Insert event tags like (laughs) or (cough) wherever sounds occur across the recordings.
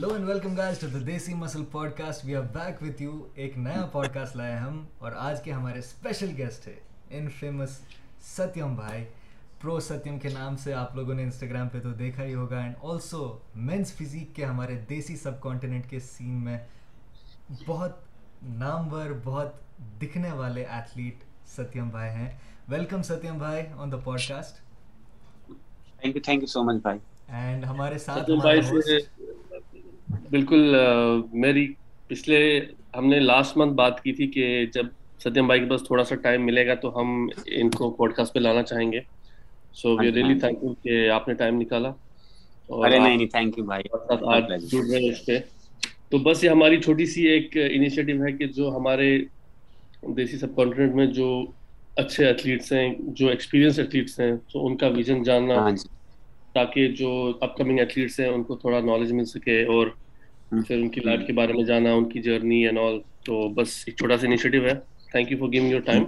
Hello and welcome guys to the Desi muscle podcast we are back with you ایک نیا pod cost لائے ہم اور آج کے ہمارے اسپیشل گیسٹ ہے ان فیمس ستیم بھائی پرو ستیم کے نام سے آپ لوگوں نے انسٹاگرام پہ تو دیکھا ہی ہوگا اینڈ آلسو مینس فزیک کے ہمارے دیسی سب کانٹیننٹ کے سین میں بہت نامور بہت دکھنے والے ایتھلیٹ ستیم بھائی ہیں ویلکم ستیم بھائی on the podcast thank you thank you so much بھائی اینڈ ہمارے ساتھ بالکل میری پچھلے ہم نے لاسٹ منتھ بات کی تھی کہ جب ستیم بھائی کے پاس تھوڑا سا ٹائم ملے گا تو ہم ان کو پوڈ کاسٹ پہ لانا چاہیں گے۔ So we really thank you کہ آپ نے ٹائم نکالا۔ تو بس یہ ہماری چھوٹی سی ایک انیشیٹو ہے کہ جو ہمارے دیسی سب کانٹیننٹ میں جو اچھے ایتھلیٹس ہیں جو ایکسپیرینس ایتھلیٹس ہیں تو ان کا ویژن جاننا تاکہ جو اپ کمنگ ایتھلیٹس ہیں ان کو تھوڑا نالج مل سکے اور پھر ان کی لائف کے بارے میں جانا ان کی جرنی اینڈ آل تو بس ایک چھوٹا سا انیشیٹو ہے. Thank you for giving your time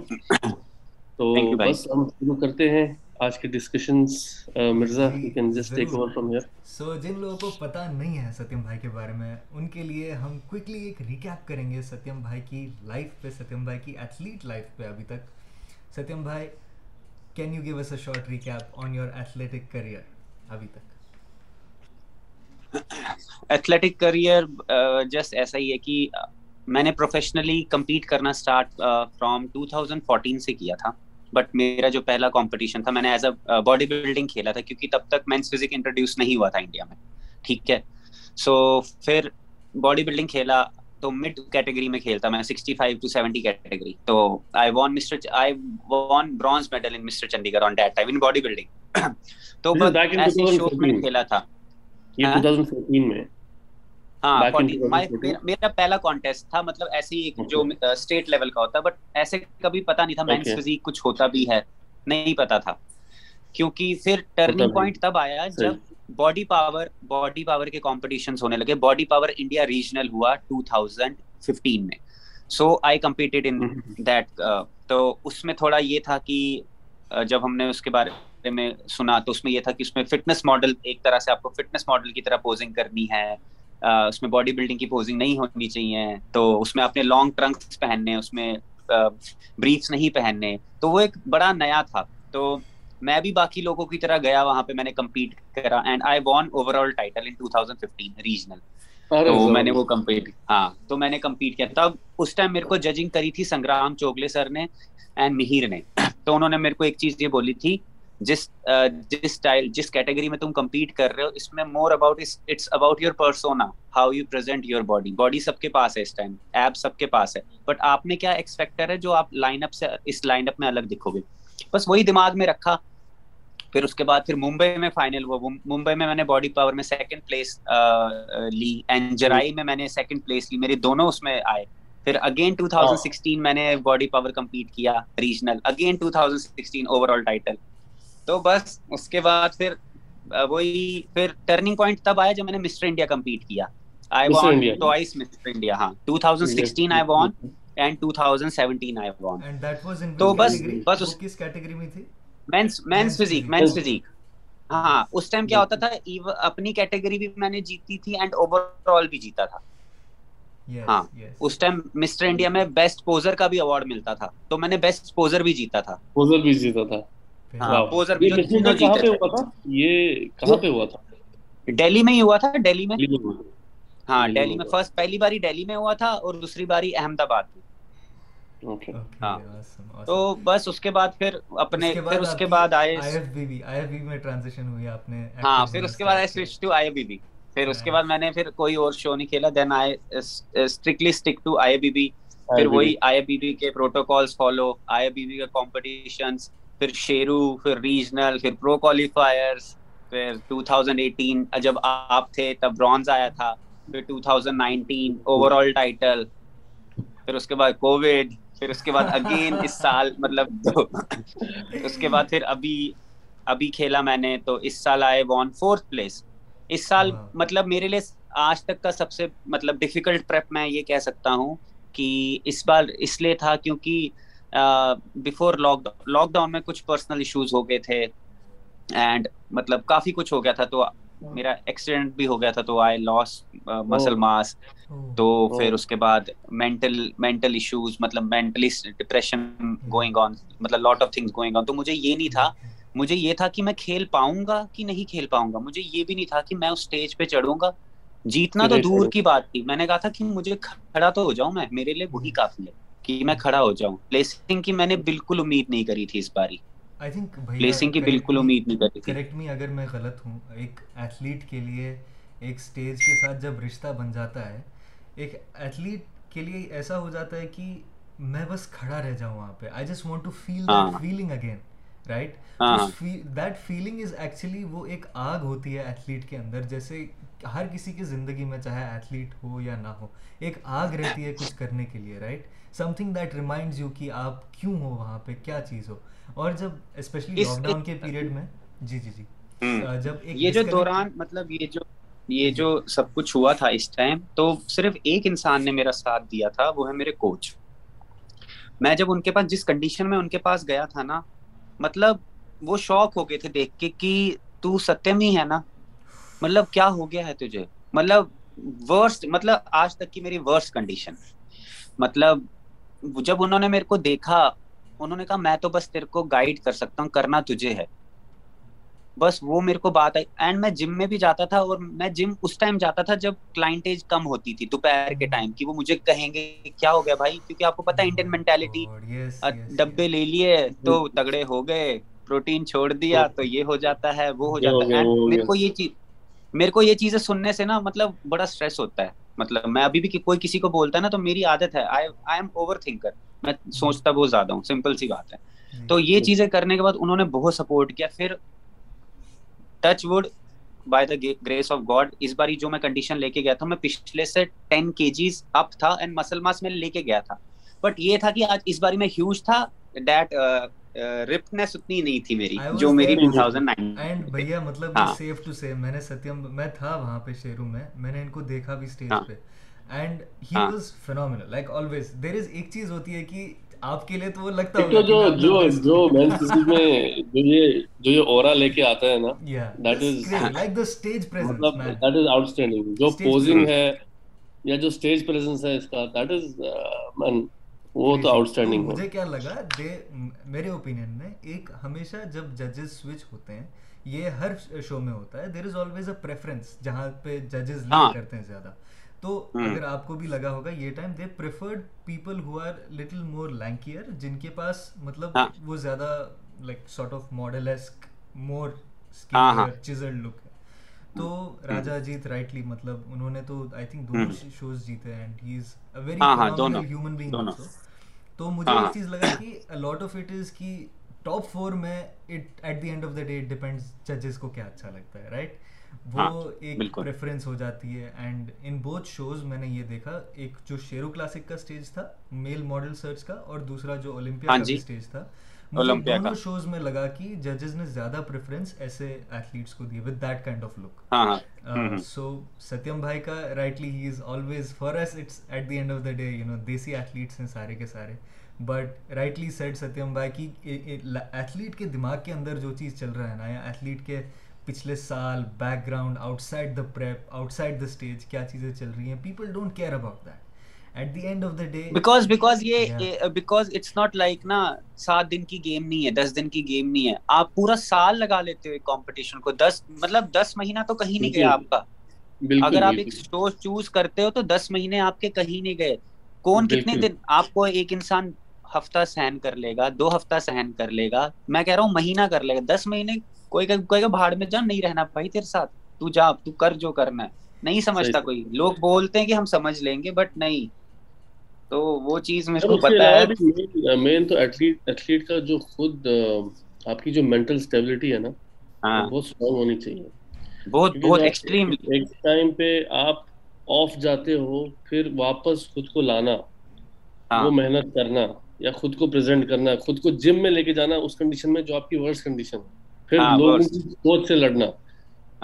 تو بس ہم شروع کرتے ہیں آج کے discussions uh, Mirza you can just take over from here so جن لوگوں کو پتہ نہیں ہے ستیم بھائی کے بارے میں ان کے لیے ہم کوئکلی ایک ریکیپ کریں گے ستیم بھائی کی لائف پہ ستیم بھائی کی ایتھلیٹ لائف پہ ابھی تک. ستیم بھائی can you give us a short recap on your athletic career ابھی تک؟ ایتھلیٹک کریئر جسٹ ایسا ہی ہے کہ میں نے پروفیشنلی کمپیٹ کرنا start from two thousand fourteen سے کیا تھا بٹ میرا جو پہلا کمپٹیشن تھا میں نے ایز اے باڈی بلڈنگ کھیلا تھا کیونکہ تب تک مینس فزک انٹروڈیوس نہیں ہوا تھا انڈیا میں ٹھیک ہے سو پھر باڈی بلڈنگ کھیلا تو مڈ کیٹیگری میں کھیلتا میں sixty five to seventy category تو I won Mr bronze medal in Mr Chandigarh on date time in bodybuilding تو ایسے شوق میں کھیلا تھا یہ ہاں؟ 2014 ہاں، میں۔ میرا پہلا کانٹیسٹ تھا مطلب جو اسٹیٹ لیول کا ہوتا بٹ ایسے کبھی نہیں تھا مینس فزیک کچھ ہوتا بھی ہے نہیں پتا تھا۔ کیونکہ پھر ٹرننگ پوائنٹ تب آیا جب باڈی پاور باڈی پاور کے کمپٹیشنز ہونے لگے۔ باڈی پاور انڈیا ریجنل ہوا 2015 میں۔ سو آئی کمپیٹیڈ ان دیٹ تو اس میں تھوڑا یہ تھا کہ جب ہم نے اس کے بارے بارے میں سنا تو اس میں یہ تھا کہ اس میں فٹنس ماڈل ایک طرح سے آپ کو فٹنس ماڈل کی طرح پوزنگ کرنی ہے اس میں باڈی بلڈنگ کی پوزنگ نہیں ہونی چاہیے تو اس میں آپ نے لانگ ٹرنکس پہننے اس میں بریفس نہیں پہننے تو وہ ایک بڑا نیا تھا۔ تو میں بھی باقی لوگوں کی طرح گیا وہاں پہ میں نے کمپیٹ کرا and I won overall title in 2015 regional تو میں نے وہ کمپیٹ ہاں تو میں نے کمپیٹ کیا۔ تب اس ٹائم میرے کو ججنگ کری تھی سنگرام چوگلے سر نے اینڈ مہیر نے۔ تو انہوں نے میرے کو ایک چیز یہ بولی تھی جس جس اسٹائل جس کیٹیگری میں تم کمپیٹ کر رہے ہو، اس میں more about it's about your persona how you present your body body سب کے پاس ہے اس ٹائم ایپ سب کے پاس ہے. بٹ آپ میں کیا ایکسپیکٹر ہے جو آپ لائن اپ سے، اس لائن اپ میں الگ دکھو گے؟ بس وہی دماغ میں رکھا، پھر اس کے بعد پھر ممبئی میں فائنل ہوا ممبئی میں میں نے باڈی پاور میں سیکنڈ پلیس لی اینڈ جرائی میں میں نے سیکنڈ پلیس لی، میرے دونوں اس میں آئے. پھر اگین 2016 میں نے باڈی پاور کمپیٹ کیا regional again 2016 overall title تو بس اس کے بعد پھر وہی پھر ٹرننگ پوائنٹ تب آیا جب میں نے مسٹر انڈیا کمپیٹ کیا۔ I won twice Mr India ہاں۔ 2016 آئی وان اینڈ 2017 آئی وان تو بس بس اس کس کیٹیگری میں تھی؟ Men's men's physique men's physique ہاں اس ٹائم کیا ہوتا تھا؟ اپنی کیٹیگری بھی میں نے جیتی تھی اینڈ اوور آل بھی جیتا تھا۔ ہاں۔ اس ٹائم مسٹر انڈیا میں بیسٹ پوزر کا بھی اوارڈ ملتا تھا۔ تو میں نے بیسٹ پوزر بھی جیتا تھا۔ پوزر بھی جیتا تھا۔ ہاں، یہ تھا؟ دہلی میں فرسٹ پہلی باری دہلی میں ہوا تھا اور دوسری باری احمد آباد۔ میں ہاں۔ تو بس اس کے بعد پھر اپنے ہاں، پھر اس کے بعد آئے ہاں پھر اس کے بعد I switch to I B B پھر اس کے بعد میں نے پھر کوئی اور شو نہیں کھیلا۔ Then I strictly stick to I B B پھر وہی آئی بی بی کے protocols follow I B B کے کمپٹیشنس پھر شیرو پھر ریجنل پھر پرو کوالیفائرس پھر 2018 جب آپ تھے تب برانز آیا تھا پھر 2019 اوور آل ٹائٹل پھر اس کے بعد کووڈ پھر اس کے بعد اگین اس سال (laughs) مطلب اس کے بعد پھر ابھی ابھی کھیلا میں نے تو اس سال آئے وان فورتھ پلیس اس سال ہاں۔ مطلب میرے لیے آج تک کا سب سے مطلب ڈیفیکلٹ ٹرپ میں یہ کہہ سکتا ہوں کہ اس بار اس لیے تھا کیونکہ بفور لاک ڈاؤن میں کچھ پرسنل ایشوز ہو گئے تھے اینڈ مطلب کافی کچھ ہو گیا تھا تو میرا ایکسیڈنٹ بھی ہو گیا تھا تو آئی لاس مسل ماس تو oh. پھر اس کے بعد مینٹل مینٹل ایشوز مطلب مینٹلی ڈپریشن گوئنگ آن مطلب lot of things going on تو مجھے یہ نہیں تھا مجھے یہ تھا کہ میں کھیل پاؤں گا کہ نہیں کھیل پاؤں گا؟ مجھے یہ بھی نہیں تھا کہ میں اس اسٹیج پہ چڑھوں گا۔ جیتنا تو دور کی بات تھی۔ میں نے کہا تھا کہ مجھے کھڑا تو ہو جاؤں میں میرے لیے وہی hmm. کافی ہے۔ کہ میں کھڑا ہو جاؤں۔ پلیسنگ کی میں نے بالکل امید نہیں کری تھی اس باری۔ آئی تھنک پلیسنگ کی بالکل امید نہیں کری تھی۔ کریکٹ می اگر میں غلط ہوں۔ ایک ایتھلیٹ کے لیے ایک اسٹیج کے ساتھ جب رشتہ بن جاتا ہے ایک ایتھلیٹ کے لیے ایسا ہو جاتا ہے کہ میں بس کھڑا رہ جاؤں وہاں پہ۔ I just want to feel that feeling again right that feeling is actually وہ ایک آگ ہوتی ہے ایتھلیٹ کے اندر۔ جیسے ہر کسی کی زندگی میں چاہے ایتھلیٹ ہو یا نہ ہو ایک آگ رہتی ہے کچھ کرنے کے لیے right something that reminds you کہ آپ کیوں ہو وہاں پہ کیا چیز ہو اور جب اسپیشلی لاک ڈاؤن کے پیریڈ میں جی جی جی جب یہ جو دوران مطلب یہ جو یہ جو سب کچھ ہوا تھا اس ٹائم تو صرف ایک انسان نے میرا ساتھ دیا تھا وہ ہے میرے کوچ میں جب ان کے پاس جس کنڈیشن میں ان کے پاس گیا تھا نا مطلب وہ شوق ہو گئے تھے دیکھ کے کہ تو ستیم ہی ہے نا مطلب کیا ہو گیا ہے تجھے مطلب ورسٹ مطلب آج تک کی میری ورسٹ کنڈیشن مطلب جب انہوں نے میرے کو دیکھا انہوں نے کہا میں تو بس تیرے کو گائیڈ کر سکتا ہوں کرنا تجھے ہے۔ بس وہ میرے کو بات آئی۔ اینڈ میں جم میں بھی جاتا تھا اور میں جم اس ٹائم جاتا تھا جب کلائنٹیج کم ہوتی تھی دوپہر کے ٹائم کی۔ وہ مجھے کہیں گے کیا ہو گیا بھائی؟ کیونکہ آپ کو پتا انڈین مینٹیلٹی ڈبے لے لیے تو تگڑے ہو گئے پروٹین چھوڑ دیا تو یہ ہو جاتا ہے وہ ہو جاتا ہے۔ میرے کو یہ چیز میرے کو یہ چیزیں سننے سے نا مطلب بڑا اسٹریس ہوتا ہے۔ مطلب میں ابھی بھی کوئی کسی کو بولتا ہے نا تو میری عادت ہے آئی ایم اوور تھنکر میں سوچتا بہت زیادہ ہوں سمپل سی بات ہے۔ تو یہ چیزیں کرنے کے بعد انہوں نے بہت سپورٹ کیا۔ پھر touch wood by the grace of God اس باری جو میں کنڈیشن لے کے گیا تھا میں پچھلے سے ٹین کے جیز اپ تھا اینڈ مسل ماس میں لے کے گیا تھا۔ بٹ یہ تھا کہ آج اس باری میں ہیوج تھا ڈیٹ رپنس اتنی نہیں تھی میری جو میری 2009 اینڈ بھیا مطلب سیف ٹو سے میں نے ستیم میں تھا وہاں پہ شیرو میں میں نے ان کو دیکھا بھی اسٹیج پہ۔ And he was phenomenal like always there is ایک چیز ہوتی ہے کہ آپ کے لیے تو وہ لگتا ہوگا جو جو جو مین میں جو یہ جو یہ اورا لے کے آتا ہے نا that is like the stage presence مطلب دیٹ از آؤٹ اسٹینڈنگ جو پوزنگ ہے یا جو سٹیج پریزنس ہے اس کا دیٹ از مین وہ تو آؤٹ اسٹینڈنگ مجھے کیا لگا دے میرے اوپینین میں ایک ہمیشہ جب ججز سوئچ ہوتے ہیں یہ ہر شو میں ہوتا ہے دیر از آلویز اے پریفرنس جہاں پہ ججز لیڈ کرتے ہیں زیادہ۔ تو اگر آپ کو بھی لگا ہوگا یہ time they preferred people who are little more lankier جن کے پاس مطلب وہ زیادہ like sort of model more chisel look تو راجا اجیت رائٹلی مطلب انہوں نے تو آئی تھنک دونوں شوز جیتے and he is a very human being also تو مجھے ایک چیز لگا کہ لاٹ آف اٹ از کہ ٹاپ فور میں it at the end of the day depends ججز کو کیا اچھا لگتا ہے رائٹ وہ ایک پریفرنس ہو جاتی ہے اینڈ ان بوتھ شوز میں نے یہ دیکھا ایک جو شیرو کلاسک کا اسٹیج تھا میل ماڈل سرچ کا اور دوسرا جو اولمپیا کا اسٹیج تھا دونوں شوز میں لگا کہ ججز نے زیادہ پریفرنس ایسے ایتھلیٹس کو the with that kind of look so Satyam بھائی کا rightly he is always for as it's at the end of the day you know desi athletes ہیں سارے کے سارے۔ بٹ رائٹلی سیٹ ستیم بھائی کی ایتھلیٹ کے دماغ کے اندر جو چیز چل رہا ہے نا یا ایتھلیٹ کے پچھلے سال background outside the prep outside the stage کیا چیزیں چل رہی ہیں people don't care about that at the end of the day because because یہ بیکاز اٹس ناٹ لائک نا سات دن کی گیم نہیں ہے دس دن کی گیم نہیں ہے آپ پورا سال لگا لیتے ہو کمپٹیشن کو دس مطلب دس مہینہ تو کہیں نہیں گیا آپ کا. اگر آپ ایک شو چوز کرتے ہو تو دس مہینے آپ کے کہیں نہیں گئے. کون کتنے دن آپ کو ایک انسان ہفتہ سہن کر لے گا دو ہفتہ سہن کر لے گا. میں کہہ رہا ہوں مہینہ کر لے گا. دس مہینے کوئی کوئی بھاڑ میں جا نہیں رہنا بھائی تیرے ساتھ. تو جا تو کر جو کرنا ہے. نہیں سمجھتا کوئی. لوگ بولتے ہیں کہ ہم سمجھ لیں گے بٹ نہیں. تو وہ چیز میرے کو پتا ہے۔ مین تو ایتھلیٹ ایتھلیٹ کا جو خود آپ کی جو مینٹل سٹیبلٹی ہے نا بہت اسٹرانگ ہونی چاہیے۔ بہت بہت ایکسٹریم ایک ٹائم پہ آپ آف جاتے ہو پھر واپس خود کو لانا وہ محنت کرنا یا خود کو پریزنٹ کرنا خود کو جم میں لے کے جانا اس کنڈیشن میں جو آپ کی ورس کنڈیشن ہے۔ پھر لوگوں کی سوچ سے لڑنا۔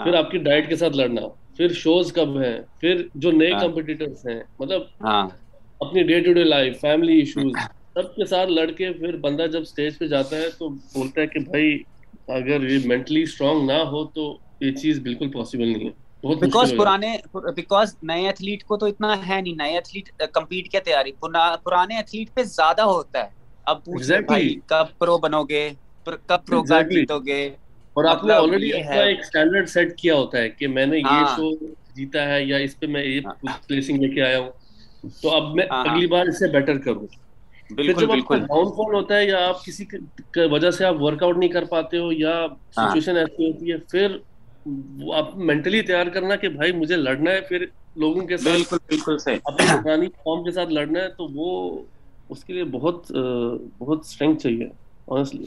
پھر آپ کی ڈائٹ کے ساتھ لڑنا۔ پھر شوز کب ہیں؟ پھر جو نئے کمپٹیٹرس ہیں۔ مطلب اپنی day to day life family issues سب کے ساتھ لڑ کے پھر بندہ جب اسٹیج پہ جاتا ہے تو بولتا ہے کہ بھائی اگر یہ مینٹلی اسٹرانگ نہ ہو تو یہ چیز بالکل پاسبل نہیں ہے بیکاز پرانے بیکاز نئے ایتھلیٹ کو تو اتنا ہے نہیں نئے ایتھلیٹ کمپیٹ کیا تیاری؟ پرانے ایتھلیٹ پہ زیادہ ہوتا ہے۔ اب پوچھ بھائی کب پرو بنو گے کب پرو کارڈ جیتو گے اور آپ نے آلریڈی اپنا ایک سٹینڈرڈ سیٹ کیا ہوتا ہے کہ میں نے یہ شو جیتا ہے یا اس پہ میں یہ پلیسنگ لے کے آیا ہوں۔ تو اب میں اگلی بار اس سے بیٹر کروں بالکل بالکل۔ ڈاؤن فال ہوتا ہے یا آپ کسی وجہ سے آپ ورک آؤٹ نہیں کر پاتے ہو یا سچویشن ایسی ہوتی ہے پھر آپ مینٹلی تیار کرنا کہ بھائی مجھے لڑنا ہے پھر لوگوں کے ساتھ بالکل بالکل صحیح۔ اپنی پرانی قوم کے ساتھ لڑنا ہے تو وہ اس کے لیے بہت بہت اسٹرینگ چاہیے آنیسٹلی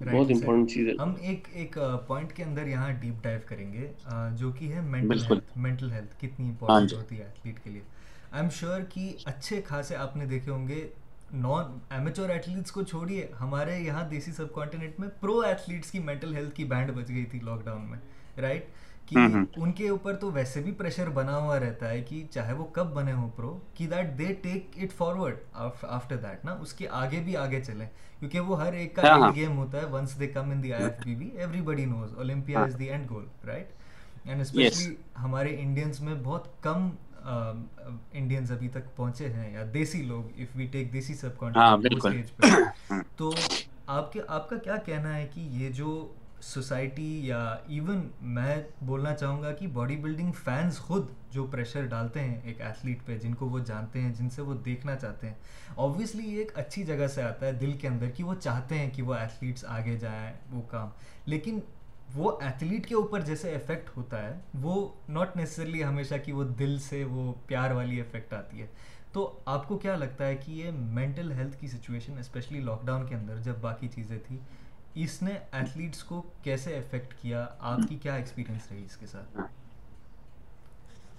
بہت امپورٹنٹ چیز ہے۔ ہم ایک ایک پوائنٹ کے اندر یہاں ڈیپ ڈائیو کریں گے جو کہ ہے مینٹل ہیلتھ مینٹل ہیلتھ کتنی امپورٹنٹ ہوتی ہے ایتھلیٹ کے لیے۔ آئی ایم شیور کہ اچھے خاصے آپ نے دیکھے ہوں گے نان ایمیچور ایتھلیٹس کو چھوڑیے ہمارے یہاں دیسی سب کانٹیننٹ میں پرو ایتھلیٹس کی مینٹل ہیلتھ کی بینڈ بچ گئی تھی لاک ڈاؤن میں رائٹ کہ ان کے اوپر تو ویسے بھی پریشر بنا ہوا رہتا ہے کہ چاہے وہ کب بنے ہوں پرو کہ that they take it forward after that نا؟ اس کے آگے بھی آگے چلیں۔ کیونکہ وہ ہر ایک کا اینڈ گیم ہوتا ہے once they come in the I F B B everybody knows Olympia is the end goal right and specially ہمارے انڈینس میں بہت کم انڈینز ابھی تک پہنچے ہیں یا دیسی لوگ اف وی ٹیک دیسی سب کانٹینٹ پہ۔ تو آپ کے آپ کا کیا کہنا ہے کہ یہ جو سوسائٹی یا ایون میں بولنا چاہوں گا کہ باڈی بلڈنگ فینس خود جو پریشر ڈالتے ہیں ایک ایتھلیٹ پہ جن کو وہ جانتے ہیں جن سے وہ دیکھنا چاہتے ہیں۔ اوبویسلی یہ ایک اچھی جگہ سے آتا ہے دل کے اندر کہ وہ چاہتے ہیں کہ وہ ایتھلیٹس آگے جائیں وہ کام۔ لیکن وہ ایتھلیٹ کے اوپر جیسے افیکٹ ہوتا ہے، وہ ناٹ نیسسرلی ہمیشہ کہ وہ دل سے وہ پیار والی افیکٹ آتی ہے۔ تو آپ کو کیا لگتا ہے کہ یہ مینٹل ہیلتھ کی سچویشن اسپیشلی لاک ڈاؤن کے اندر جب باقی چیزیں تھیں، اس نے ایتھلیٹس کو کیسے افیکٹ کیا؟ آپ کی کیا ایکسپیرینس رہی اس کے ساتھ؟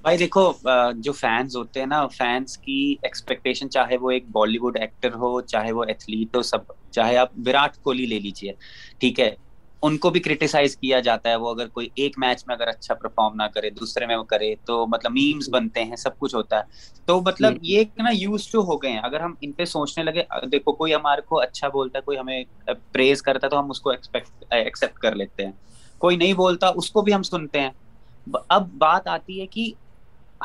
بھائی دیکھو جو فینس ہوتے ہیں نا فینس کی ایکسپیکٹیشن چاہے وہ ایک بالی ووڈ ایکٹر ہو، چاہے وہ ایتھلیٹ ہو، سب، چاہے آپ وراٹ کوہلی لے لیجیے ٹھیک ہے؟ ان کو بھی کریٹیسائز کیا جاتا ہے وہ اگر کوئی ایک میچ میں اگر اچھا پرفارم نہ کرے دوسرے میں وہ کرے تو مطلب میمز بنتے ہیں سب کچھ ہوتا ہے۔ تو مطلب یہ نا یوز ٹو ہو گئے ہیں اگر ہم ان پہ سوچنے لگے دیکھو کوئی ہمارے کو اچھا بولتا ہے کوئی ہمیں پریز کرتا ہے تو ہم اس کو ایکسپٹ کر لیتے ہیں۔ کوئی نہیں بولتا اس کو بھی ہم سنتے ہیں۔ اب بات آتی ہے کہ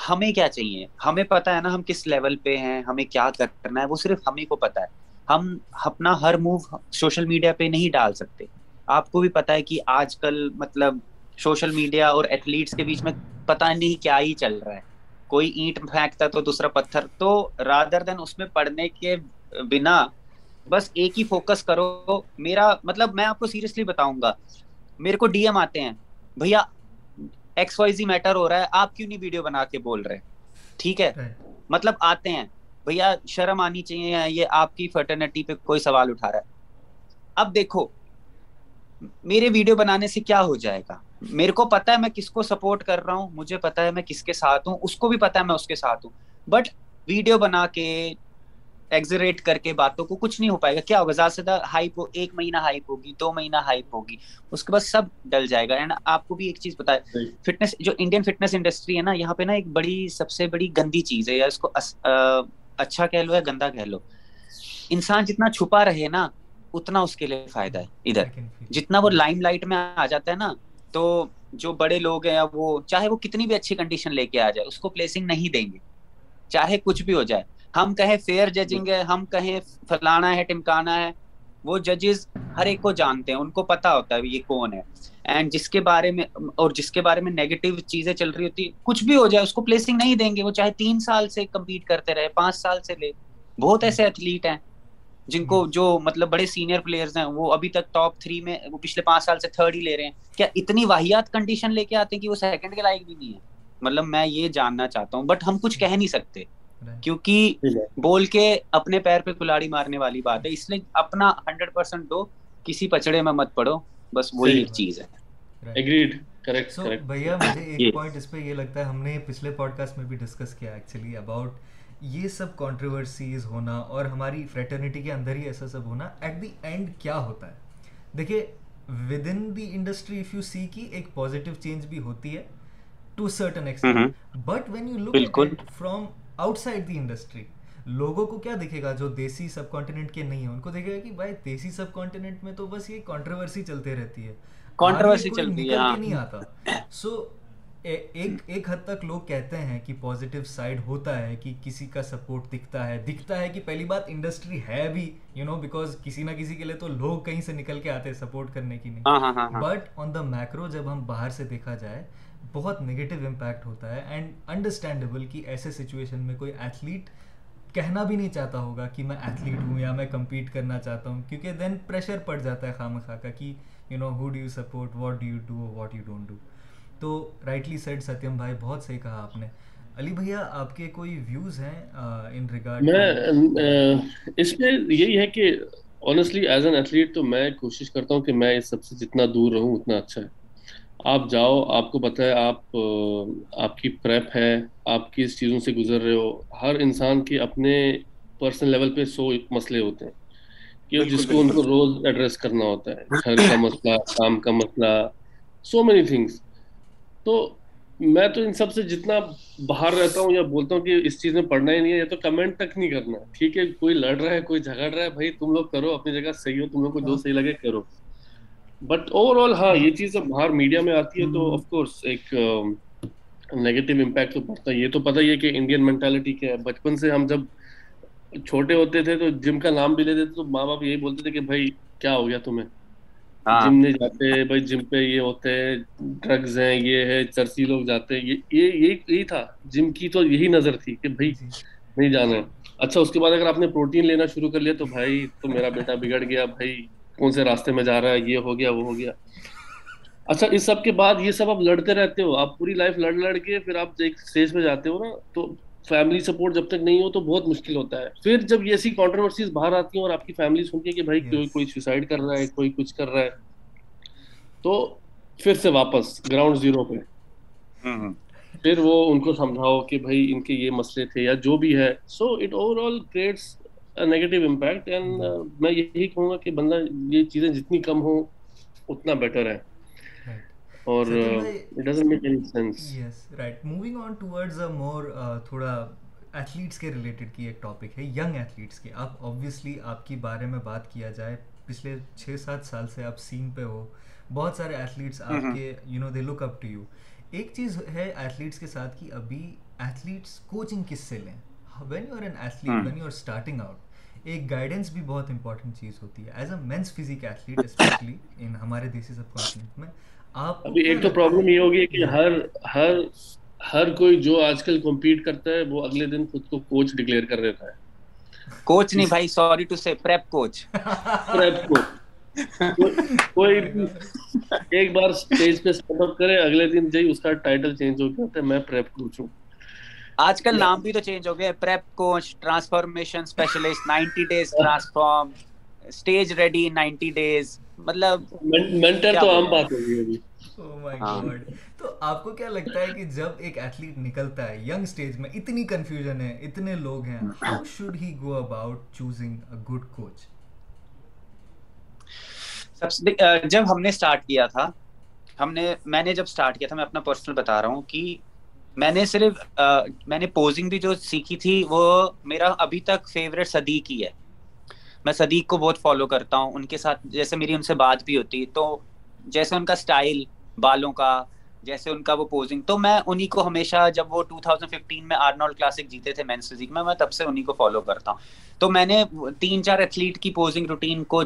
ہمیں کیا چاہیے؟ ہمیں پتا ہے نا ہم کس لیول پہ ہیں ہمیں کیا کرنا ہے وہ صرف ہمیں کو پتا ہے۔ ہم اپنا ہر موو سوشل میڈیا پہ نہیں ڈال سکتے۔ آپ کو بھی پتا ہے کہ آج کل مطلب سوشل میڈیا اور ایتھلیٹس کے بیچ میں پتا نہیں کیا ہی چل رہا ہے۔ کوئی اینٹ پھینکتا تو دوسرا پتھر۔ تو رادر دین اس میں پڑھنے کے بنا بس ایک ہی فوکس کرو۔ میرا مطلب میں آپ کو سیریسلی بتاؤں گا۔ میرے کو ڈی ایم آتے ہیں۔ بھیا ایکس وائی زی میٹر ہو رہا ہے۔ آپ کیوں نہیں ویڈیو بنا کے بول رہے؟ ٹھیک ہے؟ مطلب آتے ہیں۔ بھیا شرم آنی چاہیے۔ یہ آپ کی فرٹرنیٹی پہ کوئی سوال اٹھا رہا ہے۔ اب دیکھو میرے ویڈیو بنانے سے کیا ہو جائے گا؟ میرے کو پتا ہے میں کس کو سپورٹ کر رہا ہوں مجھے پتا ہے میں کس کے ساتھ ہوں اس کو بھی پتا ہے میں اس کے ساتھ ہوں۔ بٹ ویڈیو بنا کے ایگزریٹ کر کے باتوں کو کچھ نہیں ہو پائے گا۔ کیا ہوگا؟ زیادہ سے زیادہ ہائپ ہو ایک مہینہ ہائپ ہوگی دو مہینہ ہائپ ہوگی اس کے بعد سب ڈل جائے گا۔ اینڈ آپ کو بھی ایک چیز ہے فٹنس جو انڈین فٹنس انڈسٹری ہے نا یہاں پہ نا ایک بڑی سب سے بڑی گندی چیز ہے یا اس کو اچھا کہہ لو یا گندا کہہ لو۔ انسان جتنا چھپا رہے نا اتنا اس کے لیے فائدہ ہے ادھر۔ جتنا وہ لائم لائٹ میں آ جاتا ہے نا تو جو بڑے لوگ ہیں وہ چاہے وہ کتنی بھی اچھی کنڈیشن لے کے آ جائے اس کو پلیسنگ نہیں دیں گے۔ چاہے کچھ بھی ہو جائے۔ ہم کہیں فیئر ججنگ ہے ہم کہیں فلانا ہے ٹمکانا ہے وہ ججز ہر ایک کو جانتے ہیں ان کو پتا ہوتا ہے یہ کون ہے۔ اینڈ جس کے بارے میں اور جس کے بارے میں نیگیٹو چیزیں چل رہی ہوتی کچھ بھی ہو جائے اس کو پلیسنگ نہیں دیں گے۔ وہ چاہے تین سال سے کمپیٹ کرتے رہے پانچ سال سے لے۔ بہت ایسے ایتھلیٹ ہیں۔ جن کو جو مطلب بڑے سینئر پلیئرز ہیں وہ ابھی تک ٹاپ تھری میں وہ پچھلے پانچ سال سے تھرڈ ہی لے رہے ہیں۔ کیا اتنی واحد کنڈیشن لے کے آتے ہیں کہ وہ سیکنڈ کے لائق بھی نہیں ہے مطلب میں یہ جاننا چاہتا ہوں بٹ ہم کچھ کہہ نہیں سکتے۔ کیونکہ بول کے اپنے پیر پہ کلاڑی مارنے والی بات ہے۔ اس لیے اپنا ہنڈریڈ پرسینٹ دو کسی پچڑے میں مت پڑو۔ بس وہی ایک چیز ہے۔ بھیا مجھے ایک پوائنٹ اس پہ یہ لگتا ہے ہم نے پچھلے پوڈ کاسٹ میں بھی ڈسکس کیا ایکچولی اباؤٹ یہ سب کانٹروورسیز ہونا اور ہماری فریٹرنیٹی کے اندر ہی ایسا سب ہونا ایٹ دی اینڈ کیا ہوتا ہے؟ دیکھیے with in the industry of you see کی ایک پازیٹیو چینج بھی ہوتی ہے to certain extent but when you look from outside the industry لوگوں کو کیا دکھے گا جو دیسی سب کانٹیننٹ کے نہیں ہیں؟ ان کو دیکھے گا کہ بھائی دیسی سب کانٹیننٹ میں تو بس یہ کانٹروورسی چلتے رہتی ہے۔ کانٹروورسی چلتی ہے ہاں۔ نہیں آتا۔ (coughs) سو ایک ایک حد تک لوگ کہتے ہیں کہ پازیٹیو سائڈ ہوتا ہے کہ کسی کا سپورٹ دکھتا ہے۔ دکھتا ہے کہ پہلی بات انڈسٹری ہے بھی یو نو بیکاز کسی نہ کسی کے لیے تو لوگ کہیں سے نکل کے آتے ہیں سپورٹ کرنے کی نہیں بٹ آن دا میکرو جب ہم باہر سے دیکھا جائے بہت نگیٹو امپیکٹ ہوتا ہے۔ اینڈ انڈرسٹینڈیبل کہ ایسے سچویشن میں کوئی ایتھلیٹ کہنا بھی نہیں چاہتا ہوگا کہ میں ایتھلیٹ ہوں یا میں کمپیٹ کرنا چاہتا ہوں۔ کیونکہ دین پریشر پڑ جاتا ہے خواہ مخواہ کا کہ you know who do you support what do you do what you don't do تو رائٹلی سیڈ ستیم بھائی بہت صحیح کہا آپ نے۔ علی بھیا آپ کے کوئی ویوز ہیں ان ریگارڈ میں اس میں یہی ہے کہ آنیسٹلی ایز این ایتھلیٹ تو میں کوشش کرتا ہوں کہ میں اس سب سے جتنا دور رہوں اتنا اچھا ہے۔ آپ جاؤ آپ کو پتہ ہے آپ آپ کی پریپ ہے آپ کس چیزوں سے گزر رہے ہو۔ ہر انسان کے اپنے پرسنل لیول پہ سو مسئلے ہوتے ہیں کہ جس کو ان کو روز ایڈریس کرنا ہوتا ہے۔ گھر کا مسئلہ کام کا مسئلہ سو مینی تھنگس تو میں تو ان سب سے جتنا باہر رہتا ہوں یا بولتا ہوں کہ اس چیز میں پڑھنا ہی نہیں ہے یا تو کمنٹ تک نہیں کرنا۔ ٹھیک ہے کوئی لڑ رہا ہے کوئی جھگڑ رہا ہے بھائی تم لوگ کرو اپنی جگہ صحیح ہو تم لوگ کو جو صحیح لگے کرو۔ بٹ اوور آل ہاں یہ چیز جب باہر میڈیا میں آتی ہے تو آف کورس ایک نیگیٹو امپیکٹ تو پڑتا ہے۔ یہ تو پتہ ہی ہے کہ انڈین مینٹالٹی کیا ہے۔ بچپن سے ہم جب چھوٹے ہوتے تھے تو جم کا نام بھی لیتے تھے تو ماں باپ یہی بولتے تھے کہ بھائی کیا ہو گیا تمہیں۔ جم نہیں جاتے بھائی جم پہ یہ ہوتے ہیں ڈرگز ہیں یہ ہے چرسی لوگ جاتے ہیں۔ یہ یہی تھا۔ جم کی تو یہی نظر تھی کہ بھائی جی۔ نہیں جانا۔ ہے اچھا اس کے بعد اگر آپ نے پروٹین لینا شروع کر لیا تو بھائی تو میرا بیٹا بگڑ گیا۔ بھائی کون سے راستے میں جا رہا ہے؟ یہ ہو گیا وہ ہو گیا۔ اچھا اس سب کے بعد یہ سب آپ لڑتے رہتے ہو۔ آپ پوری لائف لڑ لڑ کے پھر آپ ایک اسٹیج پہ جاتے ہو نا تو فیملی سپورٹ جب تک نہیں ہو تو بہت مشکل ہوتا ہے۔ پھر جب یہ ایسی کانٹروورسیز باہر آتی ہیں اور آپ کی فیملی سنتی ہے کہ بھائی کوئی کوئی سوسائڈ کر رہا ہے کوئی کچھ کر رہا ہے۔ تو پھر سے واپس گراؤنڈ زیرو پہ۔ پھر وہ ان کو سمجھاؤ کہ بھائی ان کے یہ مسئلے تھے یا جو بھی ہے۔ So it overall creates negative impact and میں یہی کہوں گا کہ بندہ یہ چیزیں جتنی کم ہو اتنا بیٹر ہے۔ اور it doesn't make any sense yes right moving on towards a more تھوڑا ایتھلیٹس کے ریلیٹڈ کی ایک ٹاپک ہے ینگ ایتھلیٹس کے اب آبویسلی آپ کی بارے میں بات کیا جائے پچھلے چھ سات سال سے آپ سین پہ ہو بہت سارے ایتھلیٹس آپ کے you know they look up to you ایک چیز ہے ایتھلیٹس کے ساتھ کہ ابھی ایتھلیٹس کوچنگ کس سے لیں when you are an athlete when you are starting out ایک گائیڈنس بھی بہت امپورٹنٹ چیز ہوتی ہے as a men's physique athlete especially in ہمارے دیسی سب کانٹیننٹ میں آپ ابھی ایک تو پرابلم یہ ہوگی کہ ہر ہر ہر کوئی جو آج کل کمپیٹ کرتا ہے وہ اگلے دن خود کو کوچ ڈکلیئر کر دیتا ہے۔ کوچ نہیں بھائی sorry to say prep coach prep coach کوئی ایک بار اسٹیج پہ اپ کرے اگلے دن جی اس کا ٹائٹل چینج ہو گیا میں پریپ کوچ ہوں۔ آج کل نام بھی تو چینج ہو گیا prep coach transformation specialist ninety days transform stage ready ninety days مطلب مینٹر تو عام بات ہو گئی ابھی تو آپ کو کیا لگتا ہے کہ جب ایک ایتھلیٹ نکلتا ہے ینگ اسٹیج میں اتنی کنفیوژن ہے اتنے لوگ ہیں how should he go about choosing a good coach جب ہم نے اسٹارٹ کیا تھا ہم نے میں نے جب اسٹارٹ کیا تھا میں اپنا پرسنل بتا رہا ہوں کہ میں نے صرف میں نے پوزنگ بھی جو سیکھی تھی وہ میرا ابھی تک فیوریٹ صدیق ہی ہے۔ میں صدیق کو بہت فالو کرتا ہوں، ان کے ساتھ جیسے میری ان سے بات بھی ہوتی، تو جیسے ان کا اسٹائل بالوں کا، جیسے ان کا وہ پوزنگ تو میں انہیں کو ہمیشہ جب وہ 2015 میں آرنولڈ کلاسک جیتے تھے مینس فزیک میں میں تب سے انہیں کو فالو کرتا ہوں۔ تو میں نے تین چار ایتھلیٹ کی پوزنگ روٹین کو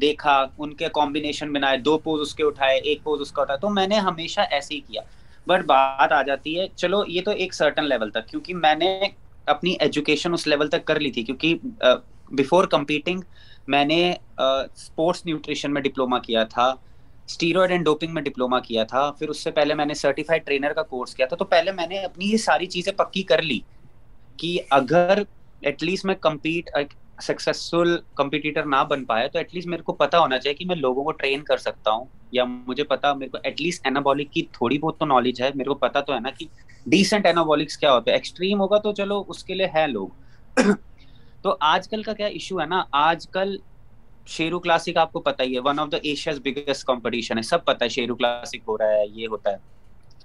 دیکھا، ان کے کمبینیشن بنائے، دو پوز اس کے اٹھائے، ایک پوز اس کا اٹھایا تو میں نے ہمیشہ ایسے ہی کیا۔ بٹ بات آ جاتی ہے، چلو یہ تو ایک سرٹن لیول تک، کیونکہ میں نے اپنی ایجوکیشن اس لیول تک کر لی تھی، کیونکہ بفور کمپیٹنگ میں نے اسپورٹس نیوٹریشن میں ڈپلوما کیا تھا اسٹیروڈ اینڈ ڈوپنگ میں ڈپلوما کیا تھا پھر اس سے پہلے میں نے سرٹیفائڈ ٹرینر کا کورس کیا تھا تو پہلے میں نے اپنی یہ ساری چیزیں پکی کر لی کہ اگر ایٹ لیسٹ میں کمپیٹ سکسیزفل کمپیٹیٹر نہ بن پایا تو ایٹ لیسٹ میرے کو پتا ہونا چاہیے کہ میں لوگوں کو ٹرین کر سکتا ہوں یا مجھے پتا میرے کو ایٹ لیسٹ اینابولک کی تھوڑی بہت تو نالج ہے میرے کو پتا تو ہے نا کہ ڈیسنٹ اینابولکس کیا ہوتا ہے ایکسٹریم ہوگا تو چلو اس کے لیے ہے لوگ تو آج کل کا کیا ایشو ہے نا؟ آج کل شیرو کلاسک آپ کو پتا ہی ہے one of the Asia's biggest competition ہے سب پتا ہے شیرو کلاسک ہو رہا ہے یہ ہوتا ہے۔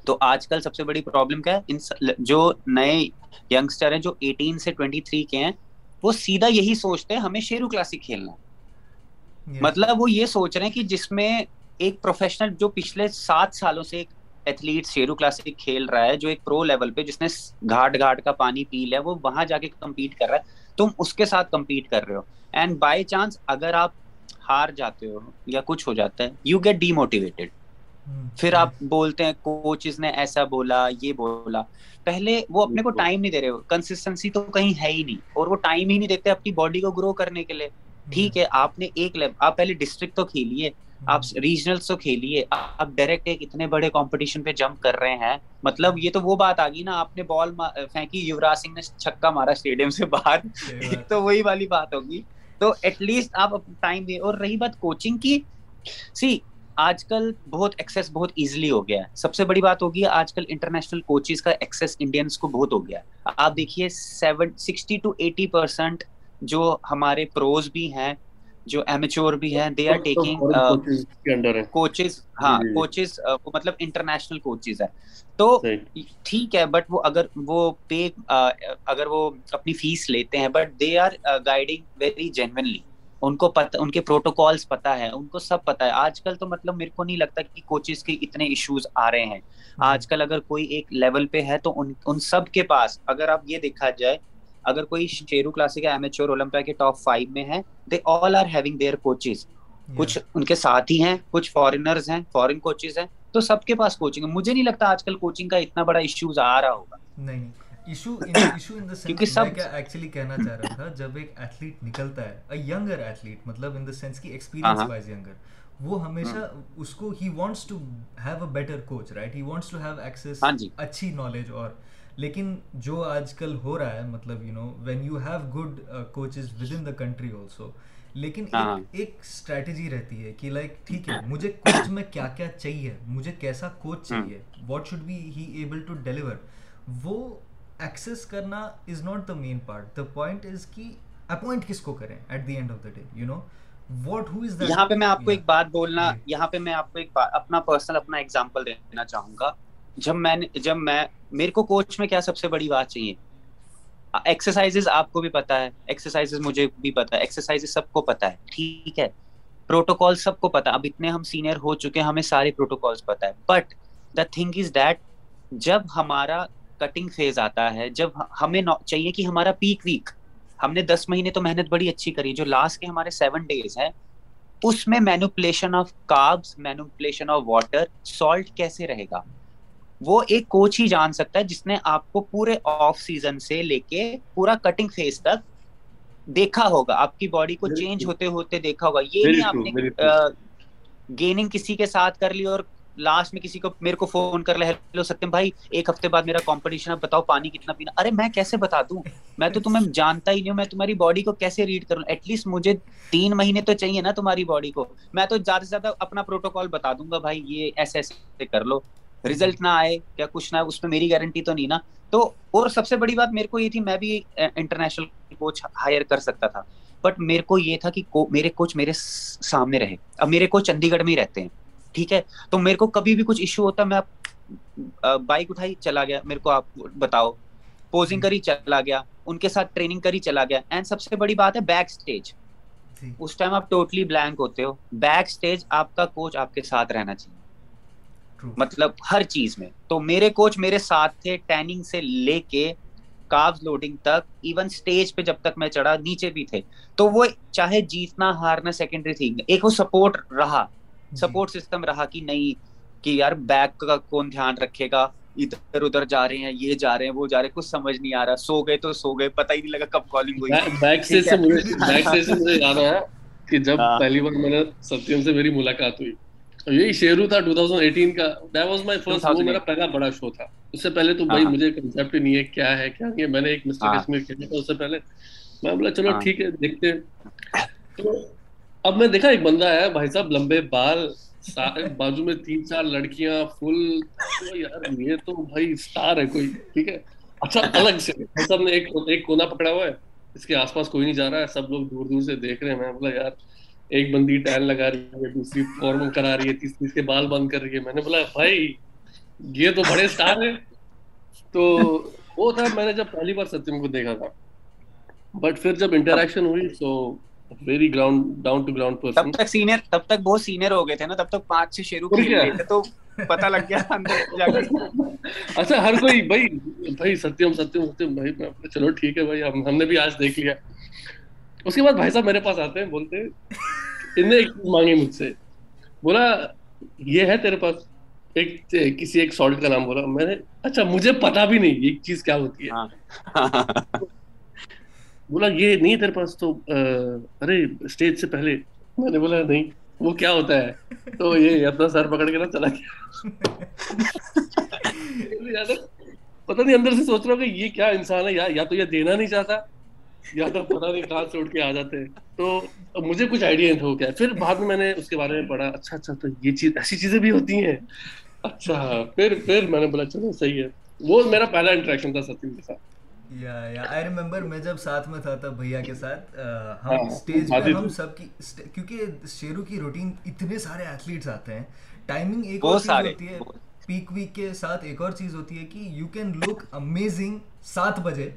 تو آج کل سب سے بڑی پرابلم کیا ہے؟ جو نئے ینگسٹر ہیں جو ایٹین سے ٹوینٹی تھری کے ہیں وہ سیدھا یہی سوچتے ہیں ہمیں شیرو کلاسک کھیلنا مطلب وہ یہ سوچ رہے ہیں کہ جس میں ایک پروفیشنل جو پچھلے سات سالوں سے ایک ایتھلیٹ شیرو کلاسک کھیل رہا ہے جو ایک پرو لیول پہ جس نے گھاٹ گھاٹ کا پانی پی لیا وہ وہاں جا کے کمپیٹ کر رہا ہے۔ تم اس کے ساتھ کمپیٹ کر رہے ہو۔ اینڈ بائی چانس اگر آپ ہار جاتے ہو یا کچھ ہو جاتا ہے یو گیٹ ڈی موٹیویٹیڈ پھر آپ بولتے ہیں کوچز نے ایسا بولا یہ بولا۔ پہلے وہ اپنے کو ٹائم نہیں دے رہے کنسسٹنسی تو کہیں ہے ہی نہیں۔ اور وہ ٹائم ہی نہیں دیتے اپنی باڈی کو گرو کرنے کے لیے۔ ٹھیک ہے آپ نے ایک آپ پہلے ڈسٹرکٹ تو کھیلیے۔ آپ ریجنل تو کھیلیے۔ آپ ڈائریکٹ ایک اتنے بڑے کمپٹیشن پہ جمپ کر رہے ہیں۔ مطلب یہ تو وہ بات آ گئی نا آپ نے بال پھینکی یوراج سنگھ نے چھکا مارا اسٹیڈیم سے باہر۔ (laughs) تو وہی والی بات ہوگی۔ تو ایٹ لیسٹ آپ ٹائم دیں۔ اور رہی بات کوچنگ کی۔ سی آج کل بہت ایکسیس بہت ایزیلی ہو گیا ہے۔ سب سے بڑی بات ہوگی آج کل انٹرنیشنل کوچز کا ایکسیس انڈینس کو بہت ہو گیا ہے۔ آپ دیکھیے seven sixty to eighty percent جو ہمارے پروز بھی ہیں جو ایمیچور بھی ہیں دے آر ٹیکنگ کوچز ہاں کوچز۔ مطلب انٹرنیشنل کوچز ہے تو ٹھیک ہے بٹ وہ اگر وہ پے اگر وہ اپنی فیس لیتے ہیں but they are guiding very genuinely ان کو پتہ ان کے پروٹوکالس پتہ ہے ان کو سب پتہ ہے۔ آج کل تو مطلب میرے کو نہیں لگتا کہ کوچز کے اتنے ایشوز آ رہے ہیں۔ آج کل اگر کوئی ایک لیول پہ ہے تو ان ان سب کے پاس اگر آپ یہ دیکھا جائے اگر کوئی شیرو کلاسک ایمیچور اولمپیا کے ٹاپ فائیو میں ہے they all are having their coaches کچھ ان کے ساتھ ہی ہیں کچھ فارینرز ہیں فارن کوچز ہیں تو سب کے پاس کوچنگ ہے. مجھے نہیں لگتا آج کل کوچنگ کا اتنا بڑا ایشوز آ رہا ہوگا. نہیں. Issue issue in the sense میں کیا ایکچولی کہنا چاہ رہا تھا جب ایک ایتھلیٹ نکلتا ہے ا ینگر ایتھلیٹ مطلب ان دا سینس کی ایکسپیرینس وائز ینگر وہ ہمیشہ اس کو ہی wants to have a better coach right he wants to have access اچھی نالج اور لیکن جو آج کل ہو رہا ہے مطلب you know when you have good coaches with in the country also لیکن ایک اسٹریٹجی رہتی ہے کہ لائک ٹھیک ہے مجھے کوچ میں کیا کیا چاہیے مجھے کیسا کوچ چاہیے what should be he able to deliver وہ ایکسیس کرنا is not the main part the point is کہ اپوائنٹ کس کو کریں at the end of the day you know what who is یہاں پہ میں آپ کو ایک بات بولنا یہاں پہ میں آپ کو ایک اپنا پرسنل اپنا ایگزامپل دینا چاہوں گا۔ جب میں نے جب میں میرے کو کوچ میں کیا سب سے بڑی بات چاہیے؟ ایکسرسائز آپ کو بھی پتا ہے ایکسرسائز مجھے بھی پتا ہے ایکسرسائز سب کو پتا ہے، ٹھیک ہے؟ پروٹوکال سب کو پتا اب اتنے ہم سینئر ہو چکے ہمیں سارے پروٹوکالس پتا ہے۔ But the thing is that جب ہمارا کٹنگ فیز آتا ہے، جب ہمیں چاہیے کہ ہمارا پیک ویک ہم نے دس مہینے تو محنت بڑی اچھی کری، جو لاسٹ کے ہمارے سیون ڈیز ہے اس میں manipulation of carbs manipulation of water salt کیسے رہے گا؟ وہ ایک کوچ ہی جان سکتا ہے جس نے آپ کو پورے آف سیزن سے لے کے پورا کٹنگ فیز تک دیکھا ہوگا۔ آپ کی باڈی کو چینج ہوتے ہوتے دیکھا ہوگا۔ یہ نہیں آپ نے گیننگ کسی کے ساتھ کر لی اور لاسٹ میں کسی کو میرے کو فون کر لے ہیلو ستیم بھائی ایک ہفتے بعد میرا کمپٹیشن ہے بتاؤ پانی کتنا پینا ارے میں کیسے بتا دوں؟ میں تو تمہیں جانتا ہی نہیں ہوں میں تمہاری باڈی کو کیسے ریڈ کروں؟ ایٹ لیسٹ مجھے تین مہینے تو چاہیے نا تمہاری باڈی کو۔ میں تو زیادہ سے زیادہ اپنا پروٹوکال بتا دوں گا بھائی یہ ایسے ایسے کر لو ریزلٹ نہ آئے یا کچھ نہ اس میں میری گارنٹی تو نہیں نا۔ تو اور سب سے بڑی بات میرے کو یہ تھی میں بھی انٹرنیشنل کوچ ہائر کر سکتا تھا۔ بٹ میرے کو یہ تھا کہ میرے کوچ میرے سامنے رہے۔ اب میرے کوچ چنڈی گڑھ میں ہی رہتے ہیں ٹھیک ہے؟ تو میرے کو کبھی بھی کچھ ایشو ہوتا میں بائک اٹھائی چلا گیا۔ میرے کو آپ بتاؤ۔ پوزنگ کری چلا گیا۔ ان کے ساتھ ٹریننگ کری چلا گیا۔ اینڈ سب سے بڑی بات ہے بیک اسٹیج اس ٹائم آپ ٹوٹلی بلینک ہوتے ہو۔ بیک اسٹیج آپ کا کوچ آپ کے ساتھ رہنا چاہیے۔ مطلب ہر چیز میں۔ تو میرے کوچ میرے ساتھ تھے ٹیننگ سے لے کے کابز لوڈنگ تک ایون اسٹیج پہ جب تک میں چڑھا نیچے بھی تھے۔ تو وہ چاہے جیتنا ہارنا سیکنڈری تھی ایک وہ سپورٹ رہا۔ سپورٹ جی۔ سسٹم رہا کہ نہیں کہ یار بیک کا کون دھیان رکھے گا؟ ادھر ادھر جا رہے ہیں یہ جا رہے ہیں وہ جا رہے ہیں کچھ سمجھ نہیں آ رہا۔ سو گئے تو سو گئے پتہ ہی نہیں لگا کب کالنگ ہوئی۔ بیک سے مجھے یاد آیا کہ جب ہاں۔ پہلی بار میں نے ستیم سے میری ملاقات ہوئی۔ یہی شیرو تھا 2018 کا۔ دیٹ واز مائی فرسٹ وہ میرا پہلا بڑا شو تھا۔ اس سے پہلے تو بھائی ہاں۔ مجھے کنسیپٹ نہیں ہے کیا ہے کیا نہیں ہے۔ میں نے ایک مسٹر کشمیر کھیلا تھا اس سے پہلے۔ میں بولا چلو ہاں۔ ٹھیک ہے دیکھتے ہیں۔ تو اب میں دیکھا ایک بندہ ہے بھائی صاحب لمبے بال بازو میں تین چار لڑکیاں فل یار یہ تو بھائی اسٹار ہے کوئی۔ ٹھیک ہے۔ اچھا الگ سے۔ نے ایک کونا پکڑا ہوا ہے۔ اس کے آس پاس کوئی نہیں جا رہا ہے۔ سب لوگ دور دور سے دیکھ رہے ہیں۔ میں بولا یار ایک بندی ٹائل لگا رہی ہے دوسری فارم کرا رہی ہے تیسری اس کے بال بند کر رہی ہے۔ میں نے بولا بھائی یہ تو بڑے سٹار ہیں۔ تو وہ تھا میں نے جب پہلی بار ستیم کو دیکھا تھا۔ بٹ پھر جب انٹریکشن ہوئی تو very ground down to ground person تب تک سینئر تب تک بہت سینئر ہو گئے تھے نا تب تک پانچ چھ شیرو کھیل رہے تھے تو پتہ لگ گیا اندر جا کے اچھا ہر کوئی بھائی بھائی ستیم ستیم ستیم بھائی چلو ٹھیک ہے بھائی ہم نے بھی آج دیکھ لیا۔ اس کے بعد بھائی صاحب میرے پاس آتے ہیں بولتے انہیں ایک چیز مانگی مجھ سے۔ بولا یہ ہے تیرے پاس ایک کسی ایک سالٹ کا نام بولا۔ میں نے اچھا مجھے پتا بھی نہیں یہ چیز کیا ہوتی ہے۔ ہاں۔ بولا یہ نہیں تیرے پاس تو ارے اسٹیج سے پہلے۔ میں نے بولا نہیں وہ کیا ہوتا ہے؟ تو یہ اپنا سر پکڑ کے نا چلا گیا۔ (laughs) پتہ نہیں اندر سے سوچ رہا ہوں کہ یہ کیا انسان ہے؟ یا تو یہ دینا نہیں چاہتا۔ یا تو پتہ نہیں کہاں سے اٹھ کے آ جاتے تو مجھے کچھ آئیڈیا نہیں تھا وہ کیا۔ پھر بعد میں میں نے اس کے بارے میں پڑھا۔ اچھا اچھا تو یہ چیز ایسی چیزیں بھی ہوتی ہیں۔ اچھا پھر پھر میں نے بولا چلو صحیح ہے۔ وہ میرا پہلا انٹریکشن تھا ستیم کے ساتھ۔ یا یا۔ آئی ریمبر میں جب ساتھ میں تھا تب بھیا کے ساتھ ہم اسٹیج ہاں، پہ ہم سب کی کیونکہ شیرو کی روٹین اتنے سارے ایتھلیٹس آتے ہیں۔ ٹائمنگ ایک اور چیز ہوتی ہے۔ پیک ویک کے ساتھ ایک اور چیز ہوتی ہے کہ یو کین لک امیزنگ سات بجے۔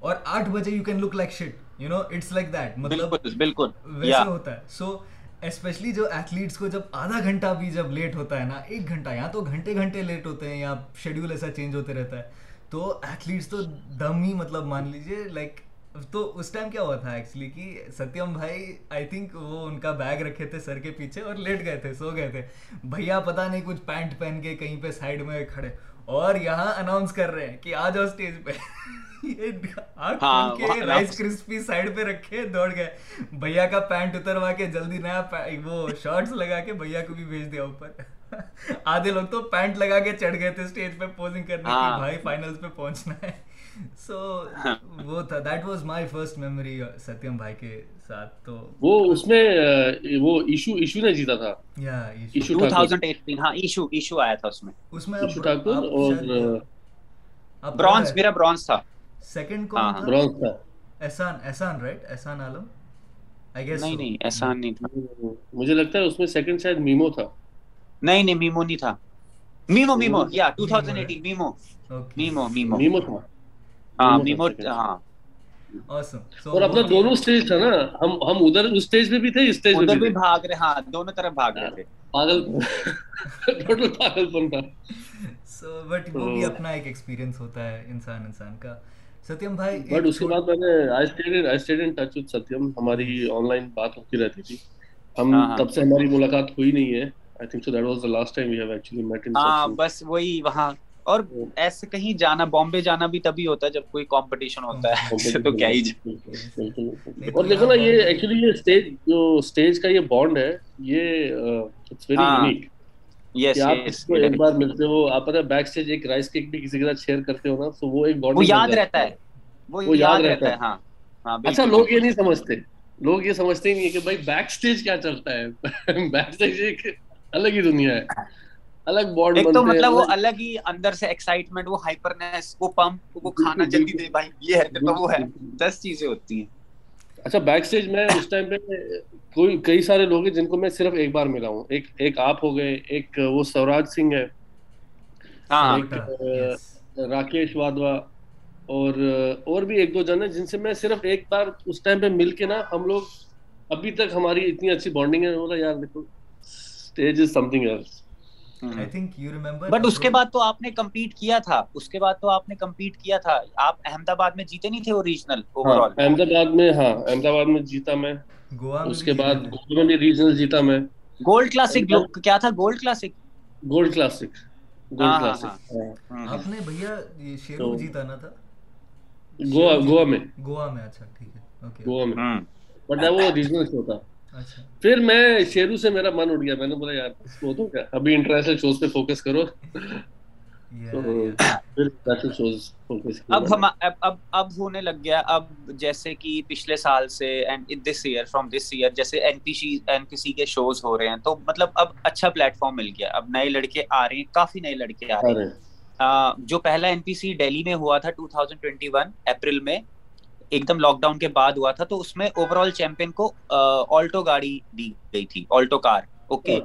اور آٹھ بجے you can look like shit you know it's like that مطلب بالکل ویسے ہوتا ہے. سو اسپیشلی جو ایتھلیٹس کو جب آدھا گھنٹہ بھی جب لیٹ ہوتا ہے نا ایک گھنٹہ یا تو گھنٹے گھنٹے لیٹ ہوتے ہیں یا شیڈیول ایسا چینج ہوتے رہتا ہے تو ایتھلیٹس تو دم ہی مطلب مان لیجیے لائک تو اس ٹائم کیا ہوا تھا ایکچولی کہ ستیم بھائی آئی تھنک وہ ان کا بیگ رکھے تھے سر کے پیچھے اور لیٹ گئے تھے سو گئے تھے۔ بھیا پتا نہیں کچھ پینٹ پہن کے کہیں پہ سائڈ میں کھڑے اور یہاں اناؤنس کر رہے ہیں کہ آ جاؤ اسٹیج پہ۔ (laughs) رائس کرسپی سائڈ پہ رکھے دوڑ گئے۔ بھیا کا پینٹ اتروا کے جلدی نیا وہ شارٹس لگا کے بھیا کو بھی بھیج دیا اوپر۔ (laughs) آدھے لوگ تو پینٹ لگا کے چڑھ گئے تھے اسٹیج پہ پوزنگ کرنے کی ہاں۔ بھائی فائنل پہ پہنچنا ہے۔ (laughs) سو وہ تھا۔ That was my first memory Satyam بھائی کے ساتھ۔ تو وہ اس میں وہ ایشو ایشو نے جیتا تھا۔ یا ایشو۔ 2018 ہاں ایشو ایشو آیا تھا اس میں۔ اس میں ایشو ٹھاکر اور برونز میرا برونز تھا۔ سیکنڈ کون تھا؟ برونز تھا احسان احسان right Ehsan Alam? I guess نہیں نہیں احسان نہیں تھا۔ مجھے لگتا ہے اس میں سیکنڈ شاید میمو تھا۔ نہیں نہیں میمو نہیں تھا۔ میمو میمو یا 2018 میمو میمو۔ Memo memo. تھا۔ ہاں میمو ہاں۔ اور اپنا دونوں سٹیج تھا نا۔ ہم ہم ادھر اس سٹیج پہ بھی تھے اس سٹیج پہ بھی بھاگ رہے ہاں دونوں طرف بھاگ رہے تھے۔ پاگل۔ ٹوٹل پاگل پن تھا۔ سو بٹ وہ بھی اپنا ایک ایکسپیرینس ہوتا ہے انسان انسان کا۔ ستیم بھائی بٹ اس کے بعد میں نے I stayed I stayed in touch with Satyam ہماری آن لائن بات ہوتی رہتی تھی۔ ہم ہاں، ہاں۔ تب سے ہماری ملاقات ہوئی نہیں ہے۔ I think so that was the last time we have actually met in ہاں بس وہی وہاں۔ اور ایسے کہیں جانا بامبے جانا بھی تبھی ہوتا ہے جب کوئی کمپٹیشن ہوتا ہے۔ (laughs) تو کیا ہی اور دیکھو نا یہ ایکچولی یہ اسٹیج جو اسٹیج کا یہ بانڈ ہے یہ اٹس ویری یونیک یس آپ اس کو ایک بار ملتے ہو آپ پتہ بیک اسٹیج ایک رائس کیک بھی کسی کے ساتھ شیئر کرتے ہو نا تو وہ ایک بانڈ وہ یاد رہتا ہے۔ وہ یاد رہتا ہے۔ ہاں, ہاں، اچھا لوگ یہ نہیں سمجھتے۔ لوگ یہ سمجھتے نہیں کہ بھائی بیک اسٹیج کیا چلتا ہے۔ (laughs) بیک اسٹیج ایک الگ ہی دنیا ہے۔ الگ بارڈ ایک تو مطلب وہ الگ ہی اندر سے ایکسائٹمنٹ وہ ہائپرنس وہ پمپ وہ کھانا جلدی دے بھائی یہ ہے تو وہ ہے۔ دس چیزیں ہوتی ہیں۔ اچھا بیک سٹیج میں اس ٹائم پہ کوئی کئی سارے لوگ ہیں جن کو میں صرف ایک بار ملا ہوں۔ ایک ایک آپ ہو گئے ایک وہ سوراج سنگھ ہے ہاں۔ راکیش وادوا اور اور بھی ایک دو جن ہیں جن سے میں صرف ایک بار اس ٹائم پہ مل کے نا ہم لوگ ابھی تک ہماری اتنی اچھی بانڈنگ ہے۔ بولا یار دیکھو stage is something else but اس کے بعد تو آپ نے کمپیٹ کیا تھا۔ اس کے بعد تو آپ نے کمپیٹ کیا تھا۔ آپ احمد آباد میں جیتے نہیں تھے وہ ریجنل احمد آباد میں ہاں احمد آباد میں جیتا میں۔ اس کے بعد گوا میں۔ ریجنل جیتا میں گولڈ کلاسک کیا تھا؟ Gold classic gold classic gold classic آپ نے بھیا شیرو جیتا نا تھا؟ گوا گوا میں۔ گوا میں اچھا ٹھیک ہے گوا میں۔ بٹ وہ ریجنل شو تھا۔ پھر میں شیرو سے میرا من اٹھ گیا۔ میں نے بولا یار وہ تو کیا؟ ابھی انٹرنیشنل شوز پہ فوکس کرو۔ اب ہم اب اب ہونے لگ گیا۔ اب جیسے کہ پچھلے سال سے this year from this year جیسے N P C N P C کے شوز ہو رہے ہیں تو مطلب اب اچھا پلیٹ فارم مل گیا۔ اب نئے لڑکے آ رہے ہیں کافی نئے لڑکے آ رہے ہیں۔ جو پہلا این پی سی ڈیلی میں ہوا تھا 2021 اپریل میں ایک دم لاک ڈاؤن کے بعد ہوا تھا تو اس میں اوور آل چیمپئن کو آلٹو گاڑی دی گئی تھی آلٹو کار اوکے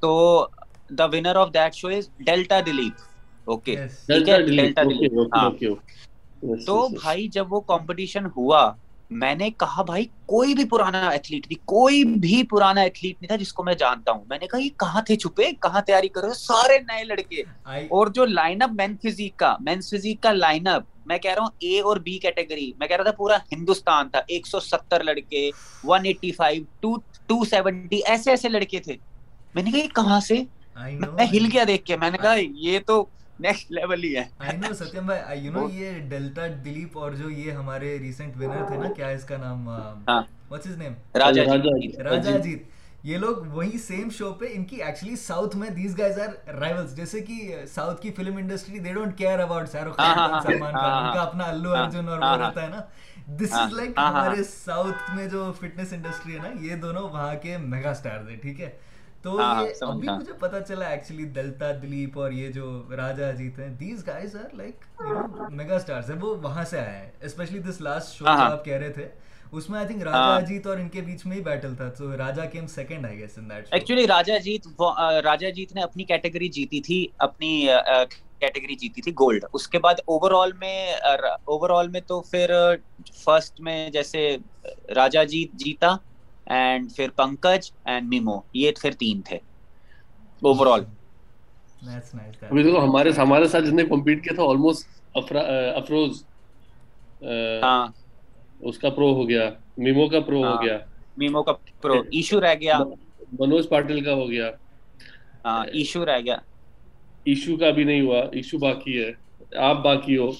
تو the winner of that show is Delta Dilip okay تو بھائی جب وہ کمپٹیشن ہوا میں نے کہا بھائی کوئی بھی پرانا ایتھلیٹ نہیں کوئی بھی پرانا ایتھلیٹ نہیں تھا جس کو میں جانتا ہوں۔ میں نے کہا یہ کہاں تھے چھپے؟ کہاں تیاری کر رہے سارے نئے لڑکے۔ اور جو لائن اپ مین فزیک کا مین فزیک کا لائن اپ میں کہہ رہا ہوں اے اور بی کیٹیگری میں کہہ رہا تھا پورا ہندوستان تھا۔ ایک سو ستر لڑکے one eighty five to two seventy ایسے ایسے لڑکے تھے۔ میں نے کہا یہ کہاں سے؟ میں ہل گیا دیکھ کے۔ میں نے کہا یہ تو نیکسٹ لیول ہی ہے آئی نو ستیم بھائی یو نو یہ ڈیلٹا دلیپ اور جو یہ ہمارے ریسنٹ ونر تھے نا کیا اس کا نام واٹس ہز نیم راجا راجا جیت یہ لوگ وہی سیم شو پہ ان کی ایکچولی ساؤتھ میں دیز گائز آر رائولز جیسے کہ ساؤتھ کی film industry they don't care about Shah Rukh Khan Salman Khan ان کا اپنا الو ارجن اور وہ رہتا ہے نا دس از لائک ہمارے ساؤتھ میں جو فٹنس انڈسٹری ہے نا یہ دونوں وہاں کے میگا اسٹار تھے ٹھیک ہے تو یہ ابھی مجھے پتا چلا ایکچولی دلتا دلیپ اور یہ جو راجا اجیت ہیں these guys are like mega stars ہیں وہ وہاں سے آئے ہیں۔ اسپیشلی دس لاسٹ شو جو آپ کہہ رہے تھے اس میں آئی تھنک راجا اجیت اور ان کے بیچ میں ہی بیٹل تھا تو Raja came second I guess in that actually Raja Ajith Raja Ajith نے اپنی کیٹیگری جیتی تھی اپنی کیٹیگری جیتی تھی گولڈ اس کے بعد اوور آل میں اوور آل میں تو پھر فرسٹ میں جیسے راجا جیت جیتا اینڈ پھر پنکج اینڈ میمو یہ پھر تین تھے اوور آل ابھی دیکھو ہمارے ہمارے ساتھ جس نے کمپیٹ کیا تھا آلموسٹ افروز ہاں اس کا پرو ہو گیا میمو کا پرو ہو گیا میمو کا پرو ایشو رہ گیا منوج پاٹل کا ہو گیا ہاں ایشو رہ گیا ایشو کا بھی نہیں ہوا ایشو باقی ہے آپ باقی ہو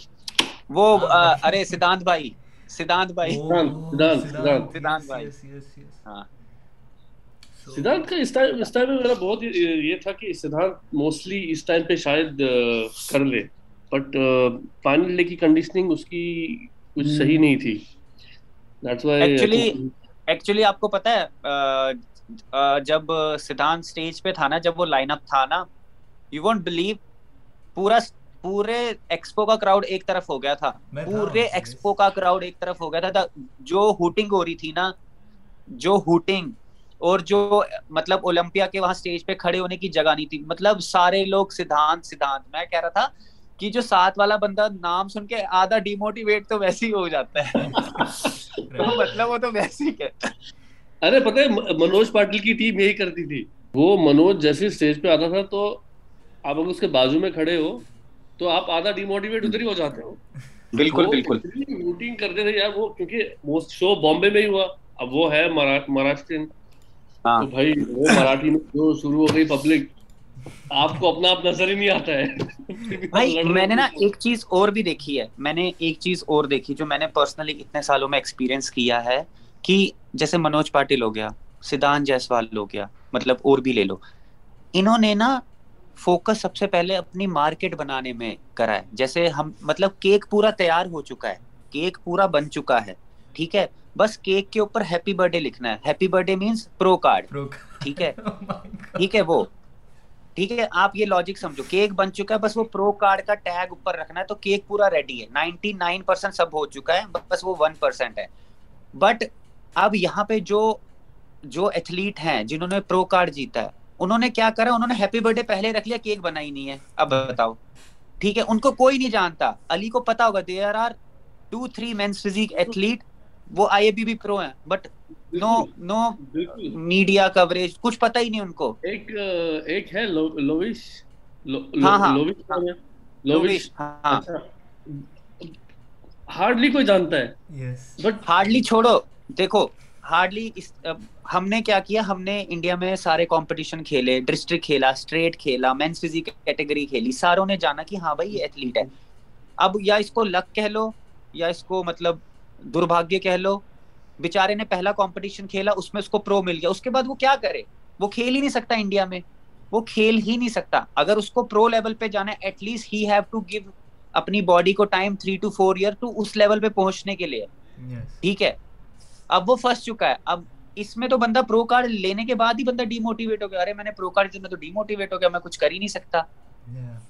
وہ ارے سدھانت بھائی سدھانت بھائی سدھانت بھائی ہاں سدھانت کا اس ٹائم اس ٹائم میں میرا بہت یہ تھا کہ سدھانت موسٹلی اس ٹائم پہ شاید کر لے بٹ پانی لے کی کنڈیشننگ اس کی کچھ صحیح نہیں تھی ایکچولی آپ کو پتا ہے جب سدھانت اسٹیج پہ تھا نا جب وہ لائن اپ تھا نا یو وونٹ بلیو پورا پورے ایکسپو کا کراؤڈ ایک طرف ہو گیا تھا۔ پورے ایکسپو کا کراؤڈ ایک طرف ہو گیا تھا۔ جو ہوٹنگ ہو رہی تھی نا جو ہوٹنگ اور جو مطلب اولمپیا کے وہاں اسٹیج پہ کھڑے ہونے کی جگہ نہیں تھی۔ مطلب سارے لوگ سدھانت سدھانت۔ میں کہہ رہا تھا کہ جو ساتھ والا بندہ نام سن کے آدھا ڈیموٹیویٹ تو ویسے ہی ہو جاتا ہے۔ (laughs) (laughs) مطلب وہ تو ویسے ہی ارے پتہ ہے منوج پاٹل کی ٹیم یہی کرتی تھی۔ وہ منوج جیسے اسٹیج پہ آتا تھا تو آپ اگر اس کے بازو میں کھڑے ہو تو آپ آدھا ڈیموٹیویٹ ادھر ہی ہو جاتے ہو۔ بالکل بالکل۔ روٹین کرتے تھے یار وہ کیونکہ شو بامبے میں ہی ہوا۔ اب وہ ہے مہاراشٹرین تو بھائی وہ مراٹھی میں جو شروع ہو گئی پبلک آپ کو اپنا آپ نظر ہی نہیں آتا ہے۔ بھائی میں نے نا ایک چیز اور بھی دیکھی ہے۔ میں نے ایک چیز اور دیکھی جو میں نے پرسنلی اتنے سالوں میں ایکسپیرینس کیا ہے کہ جیسے منوج پاٹل ہو گیا سدھان جیسوال ہو گیا مطلب اور بھی لے لو۔ انہوں نے نا فوکس سب سے پہلے اپنی مارکیٹ بنانے میں کرا ہے۔ جیسے ہم مطلب کیک پورا تیار ہو چکا ہے۔ کیک پورا بن چکا ہے۔ ٹھیک ہے؟ بس کیک کے اوپر ہیپی برتھ ڈے لکھنا ہے۔ Happy birthday men's pro card ٹھیک ہے؟ (laughs) ٹھیک ہے وہ۔ ٹھیک ہے؟ آپ یہ لاجک سمجھو۔ کیک بن چکا ہے بس وہ پرو کارڈ کا ٹیگ اوپر رکھنا ہے تو کیک پورا ریڈی ہے۔ نائنٹی نائن پرسینٹ سب ہو چکا ہے بس وہ ون پرسینٹ ہے۔ بٹ اب یہاں پہ جو جو ایتھلیٹ ہیں جنہوں نے پرو کارڈ جیتا ہے انہوں نے کیا کرا؟ انہوں نے ہیپی برتھ ڈے پہلے رکھ لیا کیک بنا ہی نہیں ہے۔ اب بتاؤ۔ ٹھیک ہے ان کو کوئی نہیں جانتا۔ علی کو پتا ہوگا there are two three men's physique athlete وہ آئی اے بی بھی پرو ہیں۔ But no no media coverage کچھ پتا ہی نہیں ان کو۔ ایک ایک ہے لووش ہاں ہاں۔ لووش ہاں۔ ہارڈلی کوئی جانتا ہے۔ بٹ ہارڈلی چھوڑو۔ دیکھو ہارڈلی ہم نے کیا کیا؟ ہم نے انڈیا میں سارے کمپٹیشن کھیلے ڈسٹرکٹ کھیلا اسٹریٹ کھیلا مینس فزیک کیٹیگری کھیلی۔ ساروں نے جانا کہ ہاں بھائی یہ ایتھلیٹ ہے۔ اب یا اس کو لک کہہ لو یا اس کو مطلب دربھاگیہ کہہ لو۔ بےچارے نے پہلا کمپٹیشن کھیلا اس میں اس کو پرو مل گیا۔ اس کے بعد وہ کیا کرے؟ وہ کھیل ہی نہیں سکتا انڈیا میں۔ وہ کھیل ہی نہیں سکتا۔ اگر اس کو پرو لیول پہ جانا ہے at least he have to give اپنی باڈی کو time three to four year to us level پہ پہنچنے کے لیے۔ ٹھیک ہے؟ اب وہ پھنس چکا ہے۔ اب اس میں تو بندہ پرو کارڈ لینے کے بعد ہی بندہ ڈیموٹیویٹ ہو گیا۔ ارے میں نے پرو کارڈ تو ڈیموٹیویٹ ہو گیا میں کچھ کر ہی نہیں سکتا۔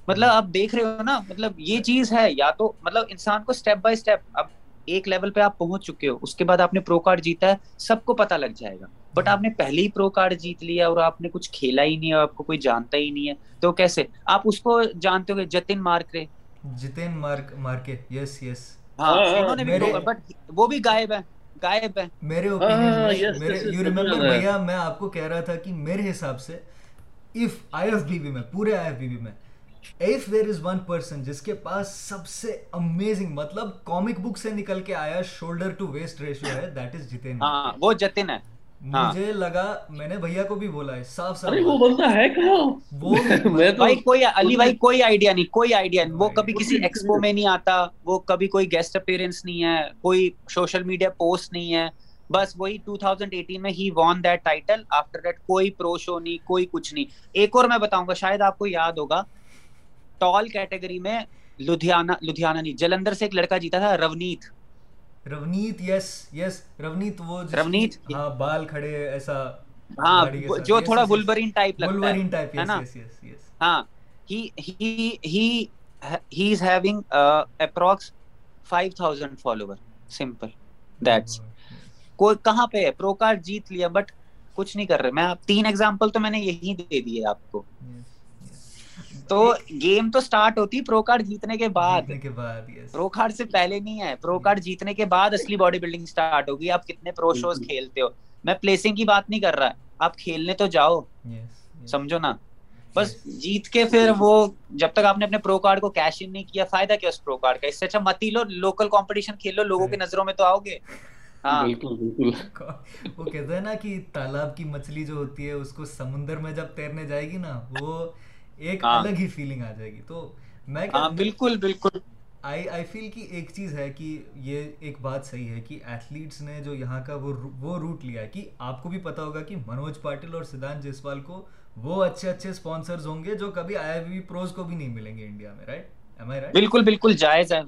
مطلب آپ دیکھ رہے ہو نا مطلب یہ چیز ہے یا تو مطلب انسان کو اسٹیپ بائی اسٹیپ اب ایک لیول پہ آپ پہنچ چکے ہو اس کے بعد آپ نے پرو کارڈ جیتا ہے سب کو پتا لگ جائے گا۔ بٹ آپ نے پہلے ہی پرو کارڈ جیت لیا اور آپ نے کچھ کھیلا ہی نہیں ہے آپ کو کوئی جانتا ہی نہیں ہے۔ تو کیسے؟ آپ اس کو جانتے ہو جتن مارکرے جتن مارک مارکے یس یس ہاں انہوں نے بھی بٹ وہ بھی غائب ہے غائب ہے۔ میرے اوپینین میں یو ریمبر بھیا میں آپ کو کہہ رہا تھا کہ میرے حساب سے if I F B B میں پورے آئی ایف بی بی میں if there is one person جس کے پاس سب سے امیزنگ مطلب کامک بک سے نکل کے آیا شولڈر ٹو ویسٹ ریشیو ہے دیٹ از جتن ہاں وہ جتن ہے۔ مجھے لگا میں نے بھیا کو بھی بولا ہے صاف صاف وہ بنتا ہے کہاں؟ وہ (laughs) بھائی کوئی علی بھائی کوئی آئیڈیا نہیں کوئی آئیڈیا نہیں۔ وہ کبھی کسی ایکسپو میں نہیں آتا وہ کبھی کوئی گیسٹ اپیرنس نہیں ہے کوئی سوشل میڈیا پوسٹ نہیں ہے۔ بس وہی 2018 میں ہی won that title after that کوئی پرو شو نہیں کوئی کچھ نہیں۔ ایک اور میں بتاؤں گا شاید آپ کو یاد ہوگا ٹال کیٹیگری میں لدھیانہ لدھیانہ نہیں جلندر سے ایک لڑکا جیتا تھا رونیت۔ رونیت یس یس رونیت وہ رونیت ہاں بال کھڑے ایسا ہاں جو تھوڑا ولبرین ٹائپ لگتا ولبرین ٹائپ ہے نا ہاں he he he he is having approx 5000 follower simple that's کوئی کہاں پہ ہے پرو کارڈ جیت لیا بٹ کچھ نہیں کر رہے میں تین ایگزامپل تو میں نے یہی دے دیے آپ کو تو گیم تو سٹارٹ ہوتی پرو کارڈ جیتنے کے بعد. پرو کارڈ سے پہلے نہیں ہے. پرو کارڈ جیتنے کے بعد اصلی باڈی بلڈنگ سٹارٹ ہوگی. آپ کتنے پرو شوز کھیلتے ہو. میں پلیسنگ کی بات نہیں کر رہا. آپ کھیلنے تو جاؤ. سمجھو نا. بس جیت کے پھر وہ جب تک آپ نے اپنے پرو کارڈ کو کیش ان نہیں کیا فائدہ کیا اس پرو کارڈ کا؟ اس سے اچھا مت ہی لو. لوکل کمپٹیشن کھیل لو. لوگوں کی نظروں میں تو آؤ گے. ہاں. وہ کہتے ہیں نا کہ تالاب کی مچھلی جو ہوتی ہے اس کو سمندر میں جب تیرنے جائے گی نا وہ ایک ہاں۔ الگ ہی فیلنگ آ جائے گی۔ تو میں ہاں، بالکل بالکل۔ آئی آئی فیل کی ایک چیز ہے کہ یہ ایک بات صحیح ہے کہ ایتھلیٹس نے جو یہاں کا وہ وہ روٹ لیا ہے کہ آپ کو بھی پتا ہوگا کہ منوج پاٹل اور سدھان جیسوال کو وہ اچھے اچھے اسپانسرز ہوں گے جو کبھی آئی وی پروز کو بھی نہیں ملیں گے انڈیا میں رائٹ بالکل بالکل جائز ہے۔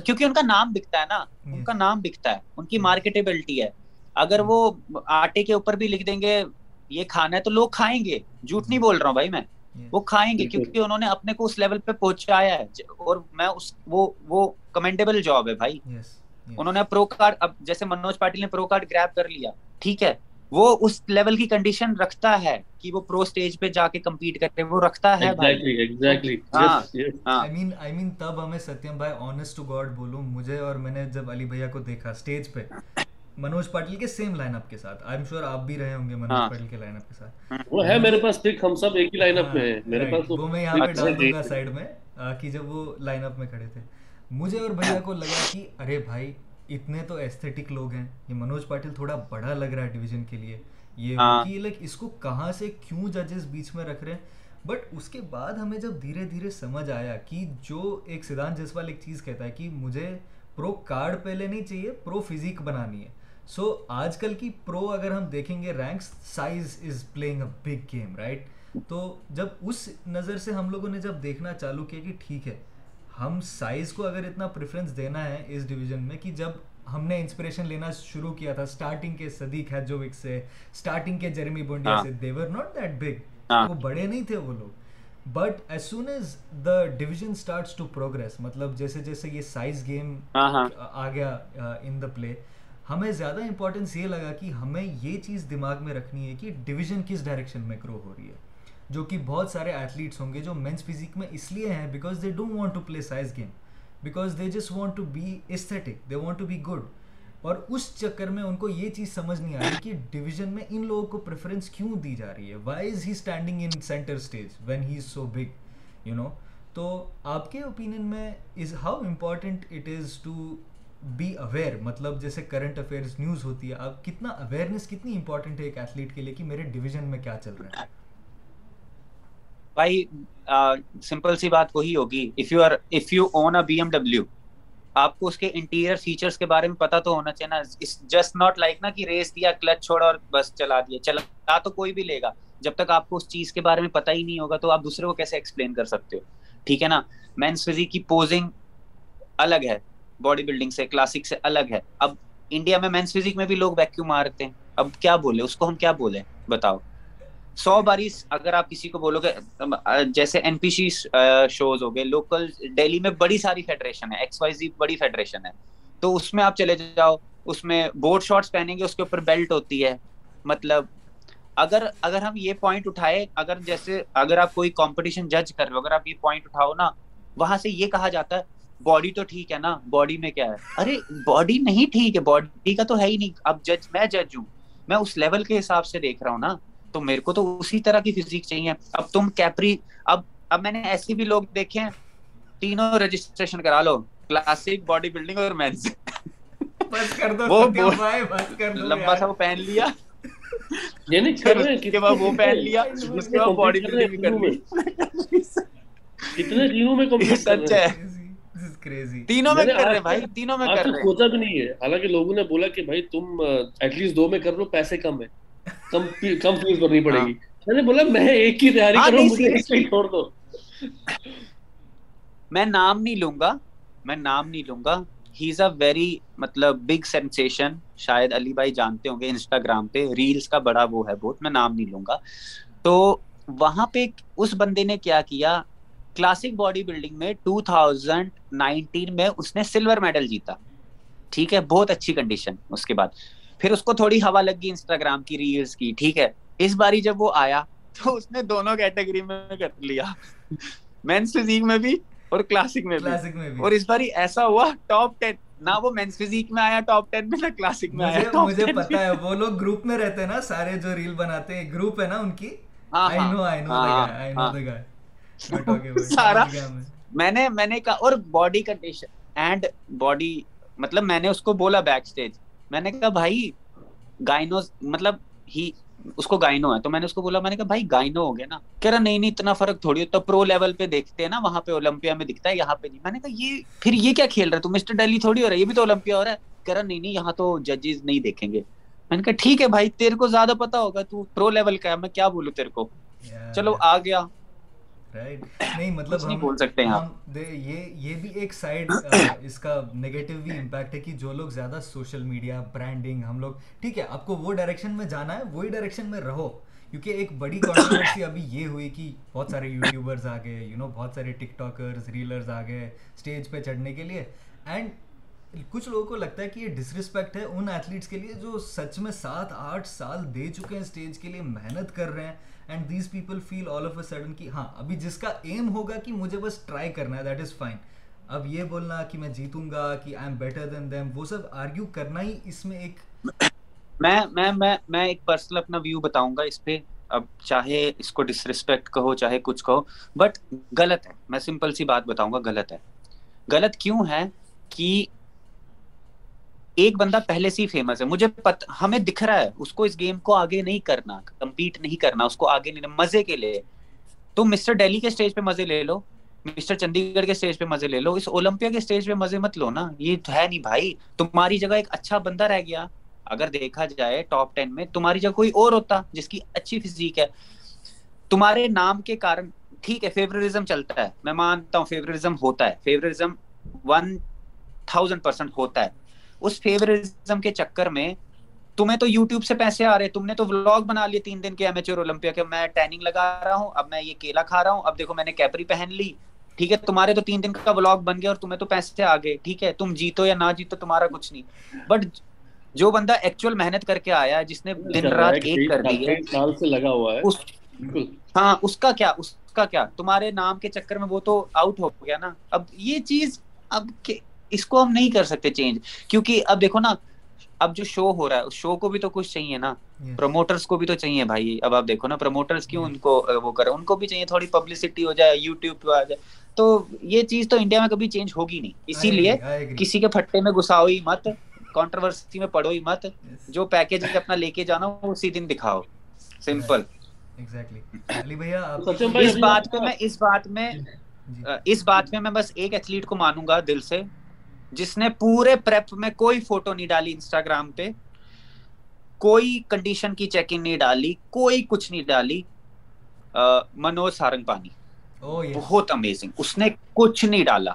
کیونکہ ان کا نام بکتا ہے نا ان کا نام بکتا ہے ان کی مارکیٹیبلٹی ہے۔ اگر وہ آٹے کے اوپر بھی لکھ دیں گے یہ کھانا ہے تو لوگ کھائیں گے۔ جھوٹ نہیں بول رہا ہوں بھائی میں۔ وہ کھائیں گے کیونکہ انہوں نے اپنے کو اس لیول پہ پہنچایا ہے۔ اور میں اس وہ وہ کمنڈیبل جاب ہے بھائی۔ انہوں نے پرو کارڈ اب جیسے منوج پاٹل نے پرو کارڈ گریب کر لیا ٹھیک ہے؟ وہ اس لیول کی کنڈیشن رکھتا ہے کہ وہ پرو سٹیج پہ جا کے کمپیٹ کرتے وہ رکھتا ہے تب ہمیں ستیم بھائی آنےسٹ ٹو گاڈ بولوں مجھے اور میں نے جب علی بھیا کو دیکھا سٹیج پہ منوج پاٹل کے سیم لائن اپ کے ساتھ. آئی ایم شیور آپ بھی رہے ہوں گے منوج ہاں۔ پاٹل کے لائن اپ کے ساتھ. وہ ہے میرے پاس پک ہم سب ایک ہی لائن اپ میں میرے ہاں، پاس وہ میں یہاں پہ ڈال دوں گا سائیڈ میں کہ جب وہ لائن اپ میں کھڑے تھے. مجھے اور بھیا کو لگا کہ ارے بھائی اتنے تو ایستھیٹک لوگ ہیں. یہ منوج پاٹل تھوڑا بڑا لگ رہا ہے ڈویژن کے لیے. یہ ہاں۔ کہ لائک اس کو کہاں سے کیوں ججز بیچ میں رکھ رہے ہیں؟ بٹ اس کے بعد ہمیں جب دھیرے دھیرے سمجھ آیا کہ جو ایک سدھان جیسوال ایک چیز کہتا ہے کہ مجھے پرو کارڈ پہلے نہیں چاہیے پرو فزیک بنانی ہے. سو آج کل کی پرو اگر ہم دیکھیں گے ranks size is playing a big game right تو جب اس نظر سے ہم لوگوں نے جب دیکھنا چالو کیا کہ ٹھیک ہے ہم سائز کو اگر اتنا پریفرنس دینا ہے اس ڈویژن میں کہ جب ہم نے انسپریشن لینا شروع کیا تھا اسٹارٹنگ کے صدیق ہیجوک سے اسٹارٹنگ کے جرمی بونڈیا سے دیور ناٹ دیٹ بگ وہ بڑے نہیں تھے وہ لوگ۔ But as soon as the division starts to progress مطلب جیسے جیسے یہ سائز گیم آ گیا ان دا پلے ہمیں زیادہ امپورٹینس یہ لگا کہ ہمیں یہ چیز دماغ میں رکھنی ہے کہ ڈویژن کس ڈائریکشن میں گرو ہو رہی ہے۔ جو کہ بہت سارے ایتھلیٹس ہوں گے جو مینس فزیک میں اس لیے ہیں because they don't want to play size game because they just want to be aesthetic they want to be good اور اس چکر میں ان کو یہ چیز سمجھ نہیں آ رہی کہ ڈویژن میں ان لوگوں کو پریفرنس کیوں دی جا رہی ہے؟ Why is he standing in centre stage when he is so big you know تو آپ کے اوپینین میں is how important it is to be aware مطلب جیسے کرنٹ افیئرز نیوز ہوتی ہے، اب کتنا اویئرنیس کتنی امپورٹنٹ ہے ایک ایتھلیٹ کے لیے کہ میرے ڈویژن میں کیا چل رہا ہے؟ بھائی سمپل سی بات وہی ہوگی if you are if you own a B M W آپ کو اس کے انٹیریئر فیچرز کے بارے میں پتا تو ہونا چاہیے نا جسٹ ناٹ لائک نا کہ ریس دیا کلچ چھوڑا اور بس چلا دیا، چلا تو کوئی بھی لے گا۔ جب تک آپ کو اس چیز کے بارے میں پتا ہی نہیں ہوگا تو آپ دوسرے کو کیسے ایکسپلین کر سکتے ہو؟ ٹھیک ہے نا؟ مینس فزی کی پوزنگ الگ ہے۔ باڈی بلڈنگ سے کلاسک سے الگ ہے۔ اب انڈیا میں مینس فزک میں بھی لوگ ویکیوم مارتے ہیں۔ اب کیا بولے؟ اس کو ہم کیا بولے؟ بتاؤ۔ سو باری اگر آپ کسی کو بولو گے جیسے این پی سی شوز ہو گئے لوکل ڈیلی میں بڑی ساری فیڈریشن ہے ایکس وائی زی بڑی فیڈریشن ہے۔ تو اس میں آپ چلے جاؤ، اس میں بورڈ شارٹس پہنیں گے، اس کے اوپر بیلٹ ہوتی ہے۔ مطلب اگر اگر ہم یہ پوائنٹ اٹھائے، اگر جیسے اگر آپ کوئی کمپٹیشن جج کر رہے ہو، اگر آپ یہ پوائنٹ اٹھاؤ نا، وہاں سے یہ کہا جاتا ہے باڈی تو ٹھیک ہے نا باڈی میں کیا ہے؟ ارے باڈی نہیں ٹھیک ہے باڈی کا تو ہے ہی نہیں۔ اب جج میں جج ہوں۔ میں اس لیول کے حساب سے دیکھ رہا ہوں نا۔ تو میرے کو تو اسی طرح کی فزیک چاہیے۔ اب تم کیپری اب اب میں نے ایسے بھی لوگ دیکھے ہیں۔ تینوں رجسٹریشن کرا لو۔ کلاسک باڈی بلڈنگ اور مینس لمبا سا وہ پہن لیا۔ یعنی وہ پہن لیا۔ اس کے بعد باڈی بلڈنگ بھی کر لی۔ کتنے تینوں میں کمپلیٹ سچ ہے۔ تینوں میں کر رہے بھائی تینوں میں کر رہے۔ سوچا بھی نہیں ہے۔ حالانکہ لوگوں نے بولا کہ بھائی تم ایٹ لیسٹ دو میں کر لو پیسے کم ہے کم کم فیس بھرنی پڑے گی۔ میں نے بولا میں ایک کی تیاری مجھے ایک کی چھوڑ دو۔ میں نام نہیں لوں گا۔ میں نام نہیں لوں گا۔ ہی از اے ویری مطلب بگ سینسیشن شاید علی بھائی جانتے ہوں گے انسٹاگرام پہ۔ ریلز کا بڑا وہ ہے بہت میں نام نہیں لوں گا۔ تو وہاں پہ اس بندے نے کیا کیا؟ کلاسک باڈی بلڈنگ میں ٹو تھاؤزینڈ نائنٹین میں اس نے سلور میڈل جیتا۔ ٹھیک ہے بہت اچھی کنڈیشن اس کے بعد۔ پھر اس کو تھوڑی ہوا لگ گئی انسٹاگرام کی ریلز کی ٹھیک ہے۔ اس باری جب وہ آیا تو اس نے دونوں کیٹیگری میں کر لیا۔ مینس فزیک میں بھی اور کلاسک میں بھی۔ اور اس باری ایسا ہوا ٹاپ ٹین نہ وہ مینس فزیک میں آیا ٹاپ ٹین میں نہ کلاسک میں آیا مجھے پتا ہے وہ لوگ گروپ میں رہتے ہیں نا سارے جو ریل بناتے ہیں گروپ ہے نا ان کی۔ آئی نو آئی نو آئی نو دا گائے سارا میں نے میں نے کہا اور باڈی کنڈیشن اینڈ باڈی مطلب میں نے اس کو بولا بیک میں نے کہا بھائی گائنو مطلب ہی اس کو گائنو ہے تو میں نے اس کو بولا میں نے کہا بھائی گائنو ہو گیا نا کہہ رہا نہیں نہیں اتنا فرق تھوڑی ہوتا پرو لیول پہ دیکھتے ہیں نا وہاں پہ اولمپیا میں دکھتا ہے یہاں پہ نہیں میں نے کہا یہ پھر یہ کیا کھیل رہا ہے تو مسٹر ڈیلی تھوڑی ہو رہا ہے یہ بھی تو اولمپیا ہو رہا ہے کہہ رہا نہیں نہیں یہاں تو ججز نہیں دیکھیں گے میں نے کہا ٹھیک ہے بھائی تیرے کو زیادہ پتا ہوگا تو پرو لیول کا ہے میں کیا بولوں تیرے کو چلو آ گیا نہیں مطلب نہیں بول سکتے یہ یہ بھی ایک سائڈ اس کا نیگیٹو بھی امپیکٹ ہے کہ جو لوگ زیادہ سوشل میڈیا برانڈنگ ہم لوگ ٹھیک ہے آپ کو وہ ڈائریکشن میں جانا ہے وہی ڈائریکشن میں رہو کیونکہ ایک بڑی کانٹروورسی ابھی یہ ہوئی کہ بہت سارے یوٹیوبرز آ گئے یو نو بہت سارے ٹک ٹاکرز ریلرز آ گئے اسٹیج پہ چڑھنے کے لیے اینڈ کچھ لوگوں کو لگتا ہے کہ یہ ڈسرسپیکٹ ہے ان ایتھلیٹس کے لیے جو سچ میں سات آٹھ سال دے چکے ہیں اسٹیج کے لیے محنت کر رہے ہیں and these people feel all of a sudden کہ ہاں ابھی جس کا ایم ہوگا کہ مجھے بس ٹرائی کرنا ہے دیٹ از فائن اب یہ بولنا کہ میں جیتوں گا کہ I am better than them وہ سب آرگیو کرنا ہی اس میں ایک میں میں میں میں ایک پرسنل اپنا ویو بتاؤں گا اس پہ۔ اب چاہے اس کو ڈس ڈسرسپیکٹ کہو، چاہے کچھ کہو بٹ غلط ہے۔ میں سمپل سی بات بتاؤں گا، غلط ہے۔ غلط کیوں ہے کہ ایک بندہ پہلے سے ہی فیمس ہے۔ مجھے پت، ہمیں دکھ رہا ہے، اس کو اس گیم کو آگے نہیں کرنا کمپیٹ نہیں کرنا، اس کو آگے نہیں مزے کے لیے۔ تم مسٹر ڈیلی کے اسٹیج پہ مزے لے لو مسٹر چنڈی گڑھ کے اسٹیج پہ مزے لے لو، اس اولمپیا کے اسٹیج پہ مزے مت لو نا۔ یہ تو ہے نہیں بھائی۔ تمہاری جگہ ایک اچھا بندہ رہ گیا۔ اگر دیکھا جائے ٹاپ ٹین میں، تمہاری جگہ کوئی اور ہوتا جس کی اچھی فزیک ہے۔ تمہارے نام کے کارن، ٹھیک ہے فیورزم چلتا ہے۔ میں مانتا ہوں فیورزم ہوتا ہے۔ فیورزم ون تھاؤزینڈ پرسینٹ ہوتا ہے۔ اس فیورزم کے چکر میں تمہیں تو یوٹیوب سے پیسے آ رہے تم نے تو ولاگ بنا لیے تین دن کے امیچور اولمپیا کے۔ میں ٹیننگ لگا رہا ہوں اب میں یہ کیلا کھا رہا ہوں۔ اب دیکھو میں نے کیپری پہن لی۔ ٹھیک ہے تمہارے تو تین دن کا ولاگ بن گیا اور تمہیں تو پیسے آ گئے۔ ٹھیک ہے تم جیتو یا نہ جیتو تمہارا کچھ نہیں۔ بٹ جو بندہ ایکچوئل محنت کر کے آیا جس نے دن رات ایک کر دی ہے لگا ہوا ہے۔ ہاں اس کا کیا اس کا کیا؟ تمہارے نام کے چکر میں وہ تو آؤٹ ہو گیا نا۔ اب یہ چیز اب اس کو ہم نہیں کر سکتے چینج کیونکہ اب دیکھو نا اب جو شو ہو رہا ہے شو کو بھی تو کچھ چاہیے نا. پروموٹرس کو بھی تو چاہیے بھائی. اب آپ دیکھو نا پروموٹرس کیوں ان کو وہ کرے ان کو بھی چاہیے تھوڑی پبلسٹی ہو جائے یوٹیوب پہ آ جائے. تو یہ چیز تو انڈیا میں کبھی چینج ہوگی نہیں. اسی لیے کسی کے پھٹے میں گھساؤ ہی مت کانٹروورسی میں پڑھو ہی مت. جو پیکج اپنا لے کے جانا وہ اسی دن دکھاؤ. سمپل اس بات پہ میں اس بات میں جی۔ اس بات میں میں بس ایک ایتھلیٹ کو مانوں گا دل سے. جس نے پورے پریپ میں کوئی فوٹو نہیں ڈالی انسٹاگرام پہ کوئی کنڈیشن کی چیکنگ نہیں ڈالی کوئی کچھ نہیں ڈالی منوج سارنگ پانی بہت امیزنگ اس نے کچھ نہیں ڈالا۔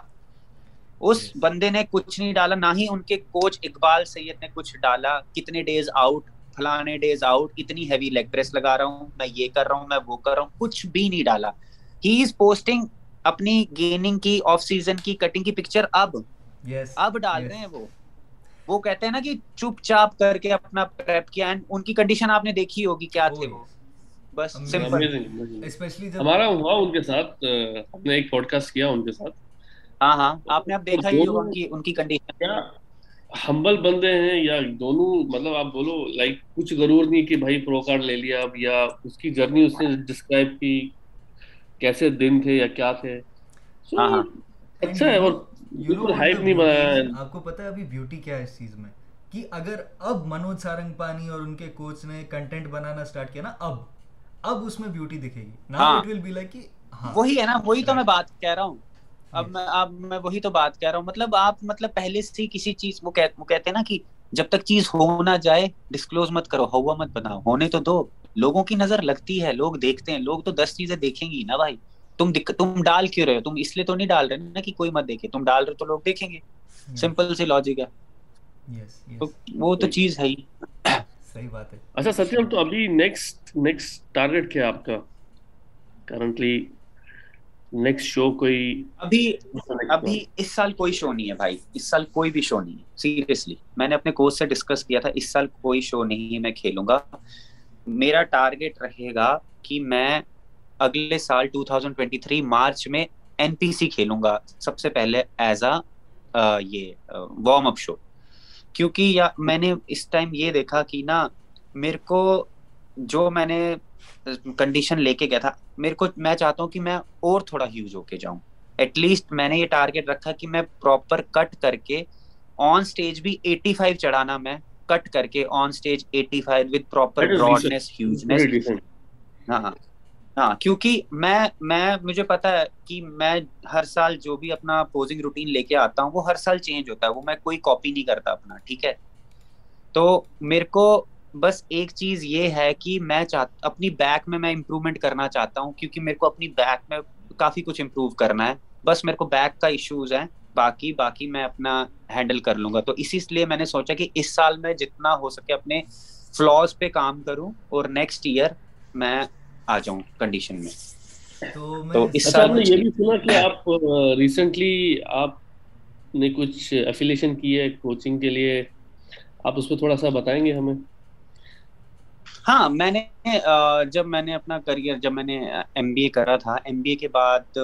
اس بندے نے کچھ نہیں ڈالا نہ ہی ان کے کوچ اقبال سید نے کچھ ڈالا کتنے ڈیز آؤٹ فلانے ڈیز آؤٹ اتنی ہیوی لیگ پریس لگا رہا ہوں میں یہ کر رہا ہوں میں وہ کر رہا ہوں کچھ بھی نہیں ڈالا۔ ہی از پوسٹنگ اپنی گیننگ کی آف سیزن کی کٹنگ کی پکچر اب۔ اب ڈال رہے ہیں وہ۔ وہ کہتے ہیں نا کہ چپ چاپ کر کے اپنا پریپ کیا اینڈ ان کی کنڈیشن آپ نے دیکھی ہوگی کیا تھے وہ۔ بس سمپل ہمارا ہوا ان کے ساتھ ہم نے ایک پوڈ کاسٹ کیا ان کے ساتھ۔ ہاں ہاں۔ آپ نے اب دیکھا ہی ہوگا کی ان کی کنڈیشن کیا ہمبل بندے ہیں یا دونوں مطلب آپ بولو لائک کچھ ضرور نہیں کہ بھائی پرو کارڈ لے لیا اب یا اس کی جرنی اس نے ڈسکرائب کی کیسے دن تھے یا کیا تھے۔ ہاں ہاں۔ اچھا ہے اور بالکل ہائپ نہیں بنایا آپ کو پتا ہے ابھی بیوٹی کیا ہے اس چیز میں؟ کہ اگر اب منوج سارنگ پانی اور ان کے کوچ نے کنٹینٹ بنانا سٹارٹ کیا نا اب اب اس میں بیوٹی دکھے گی۔ نا اٹ ول بی لائک وہی ہے نا وہی تو میں بات کہہ رہا ہوں۔ اب میں اب میں وہی تو بات کہہ رہا ہوں۔ مطلب آپ مطلب پہلے سے کسی چیز وہ کہتے ہیں نا کہ جب تک چیز ہو نہ جائے ڈسکلوز مت کرو ہوا مت بناؤ۔ ہونے تو دو۔ لوگوں کی نظر لگتی ہے لوگ دیکھتے ہیں لوگ تو دس چیزیں دیکھیں گی نا بھائی۔ تم تم ڈال کیوں رہے ہو؟ تم اس لیے تو نہیں ڈال رہے نا کہ کوئی مت دیکھے۔ تم ڈال رہے تو لوگ دیکھیں گے۔ سمپل سی لاجک ہے۔ وہ تو چیز ہے ہی۔ صحیح بات ہے۔ اچھا ستیم تو ابھی نیکسٹ نیکسٹ ٹارگیٹ کیا آپ کا؟ کرنٹلی نیکسٹ شو کوئی ابھی ابھی اس سال کوئی شو نہیں ہے بھائی۔ اس سال کوئی بھی شو نہیں ہے۔ سیریسلی میں نے اپنے کوچ سے ڈسکس کیا تھا۔ اس سال کوئی شو نہیں ہے میں کھیلوں گا۔ میرا ٹارگیٹ رہے گا کہ میں اگلے سال 2023 مارچ میں این پی سی کھیلوں گا۔ سب سے پہلے ایز اے یہ وارم اپ شو کیونکہ یا میں نے اس ٹائم یہ دیکھا کہ نا میرے کو جو میں نے کنڈیشن لے کے گیا تھا میرے کو میں چاہتا ہوں کہ میں اور تھوڑا ہیوج ہو کے جاؤں۔ ایٹ لیسٹ میں نے یہ ٹارگیٹ رکھا کہ میں پراپر کٹ کر کے آن اسٹیج بھی ایٹی فائیو چڑھانا میں کٹ کر کے on eighty five with proper broadness hugeness ہاں۔ ہاں کیونکہ میں میں، مجھے پتا ہے کہ میں ہر سال جو بھی اپنا پوزنگ روٹین لے کے آتا ہوں، وہ ہر سال چینج ہوتا ہے، وہ میں کوئی کاپی نہیں کرتا اپنا، ٹھیک ہے؟ تو میرے کو بس ایک چیز یہ ہے کہ میں چاہتا اپنی بیک میں میں امپروومنٹ کرنا چاہتا ہوں، کیونکہ میرے کو اپنی بیک میں کافی کچھ امپروو کرنا ہے۔ بس میرے کو بیک کا ایشوز ہیں، باقی باقی میں اپنا ہینڈل کر لوں گا۔ تو اسی لیے میں نے سوچا کہ اس سال میں جتنا ہو سکے اپنے فلاز پہ کام کروں اور نیکسٹ ایئر میں آ جاؤں کنڈیشن میں۔ تو اس اچھا، سال یہ بھی سنا کہ آپ ریسنٹلی آپ نے کچھ افیلیشن کی ہے کوچنگ کے لیے۔ آپ اس پہ تھوڑا سا بتائیں گے ہمیں؟ ہاں میں نے جب میں نے اپنا کریئر جب میں نے ایم بی اے کرا تھا ایم بی اے کے بعد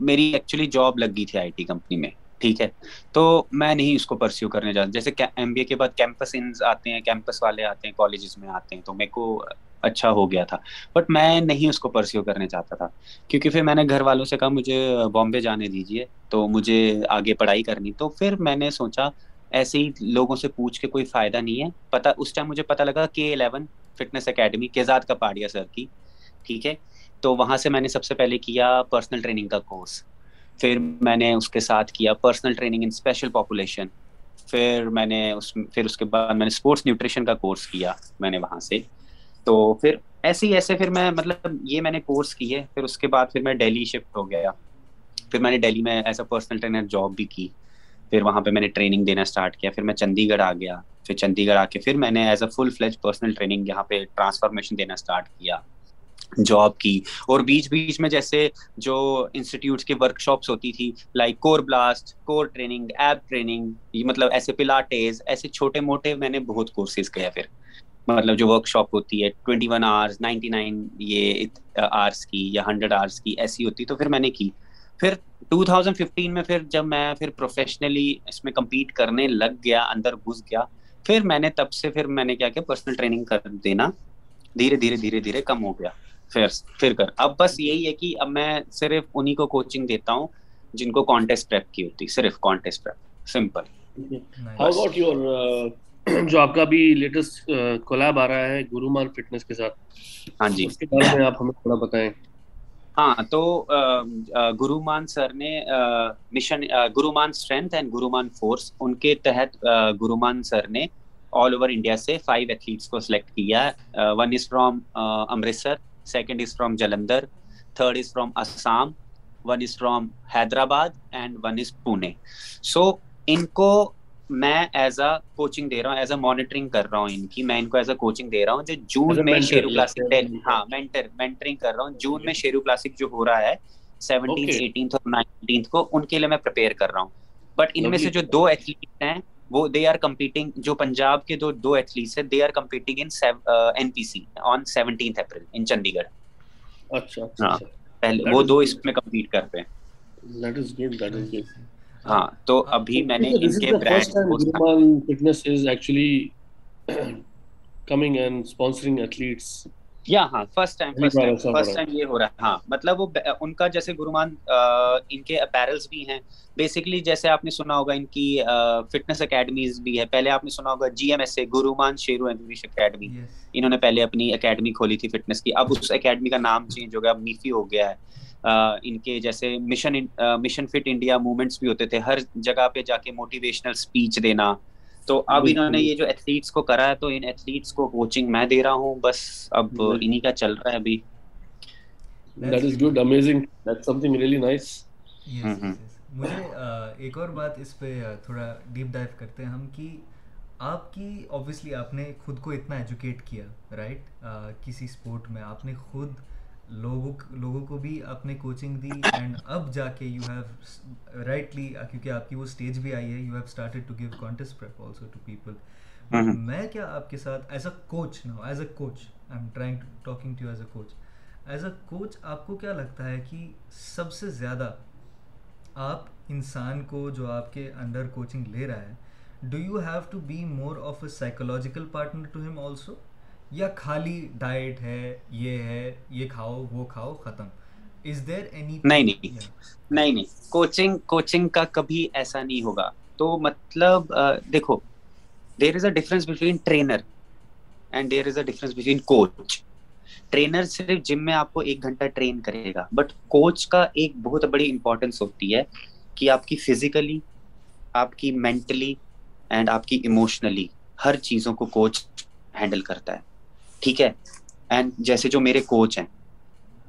میری ایکچولی جاب لگ گئی تھی آئی ٹی کمپنی میں ٹھیک ہے۔ تو میں نہیں اس کو پرسیو کرنے جاتا۔ جیسے ایم بی اے کے بعد کیمپس انز آتے ہیں کیمپس والے آتے ہیں کالجز میں آتے ہیں تو میرے کو اچھا ہو گیا تھا۔ بٹ میں نہیں اس کو پرسیو کرنے چاہتا تھا۔ کیونکہ پھر میں نے گھر والوں سے کہا، مجھے بامبے جانے دیجیے تو مجھے آگے پڑھائی کرنی۔ تو پھر میں نے سوچا، ایسے ہی لوگوں سے پوچھ کے کوئی فائدہ نہیں ہے۔ پتا، اس ٹائم مجھے پتا لگا کہ الیون فٹنس اکیڈمی کیزاد کا پاڑیا سر کی۔ ٹھیک ہے؟ تو وہاں سے میں نے سب سے پہلے کیا پرسنل ٹریننگ کا کورس پھر میں نے اس کے ساتھ کیا personal training in special population پھر میں نے اس، پھر اس کے بعد میں نے اسپورٹس نیوٹریشن کا کورس کیا۔ میں نے وہاں سے۔ تو پھر ایسے ہی، ایسے پھر میں مطلب یہ میں نے کورس کیے پھر اس کے بعد پھر میں ڈیلی شفٹ ہو گیا۔ پھر میں نے ڈیلی میں as a personal trainer job بھی کی۔ پھر وہاں پہ میں نے ٹریننگ دینا اسٹارٹ کیا۔ پھر میں چندی گڑھ آ گیا۔ پھر چندی گڑھ آ کے پھر میں نے as a full fledge personal training یہاں پہ ٹرانسفارمیشن دینا اسٹارٹ کیا۔ جاب کی۔ اور بیچ بیچ میں جیسے جو انسٹیٹیوٹس کے ورک شاپس ہوتی تھی like core blast core training ab training مطلب ایسے پلاٹیز ایسے چھوٹے موٹے میں نے بہت کورسز کیا پھر۔ مطلب جو ورک شاپ ہوتی ہے twenty one hours ninety nine یہ آرس کی یا ہنڈریڈ آورس کی ایسی ہوتی تو پھر میں نے کی۔ پھر 2015 میں پھر جب میں پھر پروفیشنلی اس میں کمپیٹ کرنے لگ گیا اندر گھس گیا پھر میں نے تب سے پھر میں نے کیا کیا پرسنل ٹریننگ کر دینا۔ دھیرے دھیرے دھیرے دھیرے کم ہو گیا۔ پھر پھر کر۔ اب بس یہی ہے کہ اب میں صرف انہی کو کوچنگ دیتا ہوں جن کو کانٹیسٹ پریپ کی ہوتی صرف contest prep simple how about your جو آپ کا بھی لیٹسٹ کولیب آ رہا ہے گرومان فٹنس کے ساتھ ہاں جی۔ اس کے بارے میں آپ ہمیں تھوڑا بتائیں۔ ہاں تو گرو مان سر نے مشن گرو مان اسٹرینتھ اینڈ گرو مان فورس ان کے تحت گرو مان سر نے آل اوور انڈیا سے فائیو ایتھلیٹس کو سلیکٹ کیا۔ One is from Amritsar second is from Jalandhar third is from Assam one is from Hyderabad and one is Pune so ان کو میں ایز اے کوچنگ دے رہا ہوں ایز اے مانیٹرنگ کر رہا ہوں ان کی. میں ان کو ایز اے کوچنگ دے رہا ہوں جو جون میں شیرو کلاسک ہاں مینٹر مینٹرنگ کر رہا ہوں. جون میں شیرو کلاسک جو ہو رہا ہے سیونٹینتھ ایٹینتھ اور نائنٹینتھ کو ان کے لیے میں پریپیئر کر رہا ہوں. بٹ ان میں سے جو دو ایتھلیٹ ہیں وہ دے آر کمپیٹنگ جو پنجاب کے دو دو ایتھلیٹس ہیں they are competing in N P C on seventeenth April in Chandigarh اچھا اچھا پہلے وہ دو اس میں کمپیٹ کرتے ہیں. ہاں تو ابھی میں نے ان کے brand fitness is actually coming and sponsoring athletes یا ہاں first time first time first time یہ ہو رہا ہے۔ ہاں مطلب وہ ان کا جیسے گرومان ان کے اپیرلس بھی ہیں۔ بیسکلی جیسے آپ نے سنا ہوگا ان کی فٹنس اکیڈمیز بھی ہے پہلے آپ نے سنا ہوگا G M S A Guruman Sheru English academy انہوں نے پہلے اپنی اکیڈمی کھولی تھی فٹنس کی۔ اب اس اکیڈمی کا نام چینج ہو گیا اب میفی ہو گیا ہے۔ ان کے جیسے mission mission fit India movements بھی ہوتے تھے ہر جگہ پہ جا کے موٹیویشنل اسپیچ دینا۔ تو اب انہوں نے یہ جو ایتھلیٹس کو کرا ہے تو ان ایتھلیٹس کو کوچنگ میں دے رہا ہوں۔ بس اب انہی کا چل رہا ہے ابھی۔ That is good amazing that something really nice مجھے ایک اور بات اس پہ تھوڑا ڈیپ ڈائیو کرتے ہیں ہم کہ آپ کی اوبیسلی آپ نے خود کو اتنا ایجوکیٹ کیا رائٹ کسی اسپورٹ میں آپ نے خود لوگوں لوگوں کو بھی آپ نے کوچنگ دی اینڈ اب جا کے یو ہیو رائٹلی کیونکہ آپ کی وہ اسٹیج بھی آئی ہے you have started to give contest prep also to people میں کیا آپ کے ساتھ as a coach no as a coach I am trying talking to as a coach as a coach آپ کو کیا لگتا ہے کہ سب سے زیادہ آپ انسان کو جو آپ کے انڈر کوچنگ لے رہا ہے do you have to be more of a psychological partner to ہم آلسو یا خالی ڈائٹ ہے یہ ہے یہ کھاؤ وہ کھاؤ ختم۔ از دیر اینی نہیں نہیں۔ نہیں نہیں۔ کوچنگ کوچنگ کا کبھی ایسا نہیں ہوگا۔ تو مطلب دیکھو there is a difference between trainer and there is a difference between coach trainer صرف جم میں آپ کو ایک گھنٹہ ٹرین کرے گا۔ بٹ کوچ کا ایک بہت بڑی امپورٹینس ہوتی ہے کہ آپ کی فزیکلی آپ کی مینٹلی اینڈ آپ کی ایموشنلی ہر چیزوں کو کوچ ہینڈل کرتا ہے۔ ٹھیک ہے؟ اینڈ جیسے جو میرے کوچ ہیں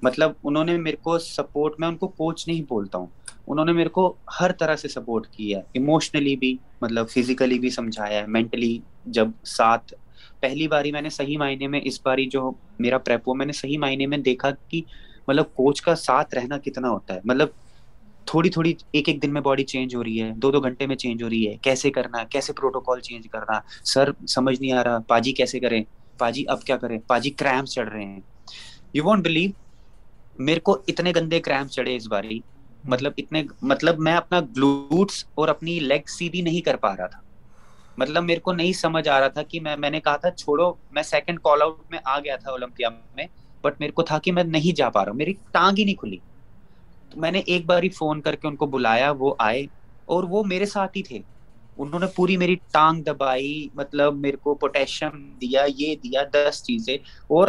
مطلب انہوں نے میرے کو سپورٹ میں ان کو کوچ نہیں بولتا ہوں۔ انہوں نے میرے کو ہر طرح سے سپورٹ کیا ہے ایموشنلی بھی مطلب فزیکلی بھی سمجھایا ہے مینٹلی جب ساتھ پہلی باری میں نے صحیح معنی میں اس باری جو میرا پریپ ہوا، میں نے صحیح معنی میں دیکھا کہ مطلب کوچ کا ساتھ رہنا کتنا ہوتا ہے۔ مطلب تھوڑی تھوڑی ایک ایک دن میں باڈی چینج ہو رہی ہے، دو دو گھنٹے میں چینج ہو رہی ہے، کیسے کرنا، کیسے پروٹوکال چینج کرنا؟ سر، سمجھ نہیں آ رہا، پاجی کیسے کریں؟ پاجی اب کیا کریں؟ پاجی کریمس چڑھ رہے ہیں۔ یو وانٹ بلیو میرے کو اتنے گندے کریمس چڑھے اس باری۔ مطلب اتنے مطلب میں اپنا گلوٹس اور اپنی لیگ سیدھی نہیں کر پا رہا تھا۔ مطلب میرے کو نہیں سمجھ آ رہا تھا کہ میں میں نے کہا تھا چھوڑو، میں سیکنڈ کال آؤٹ میں آ گیا تھا اولمپیا میں بٹ میرے کو تھا کہ میں نہیں جا پا رہا ہوں۔ میری ٹانگ ہی نہیں کھلی۔ تو میں نے ایک بار ہی فون کر کے ان کو بلایا، وہ آئے اور وہ میرے ساتھ ہی تھے۔ انہوں نے پوری میری ٹانگ دبائی مطلب میرے کو پوٹیشیم دیا یہ دیا دس چیزیں۔ اور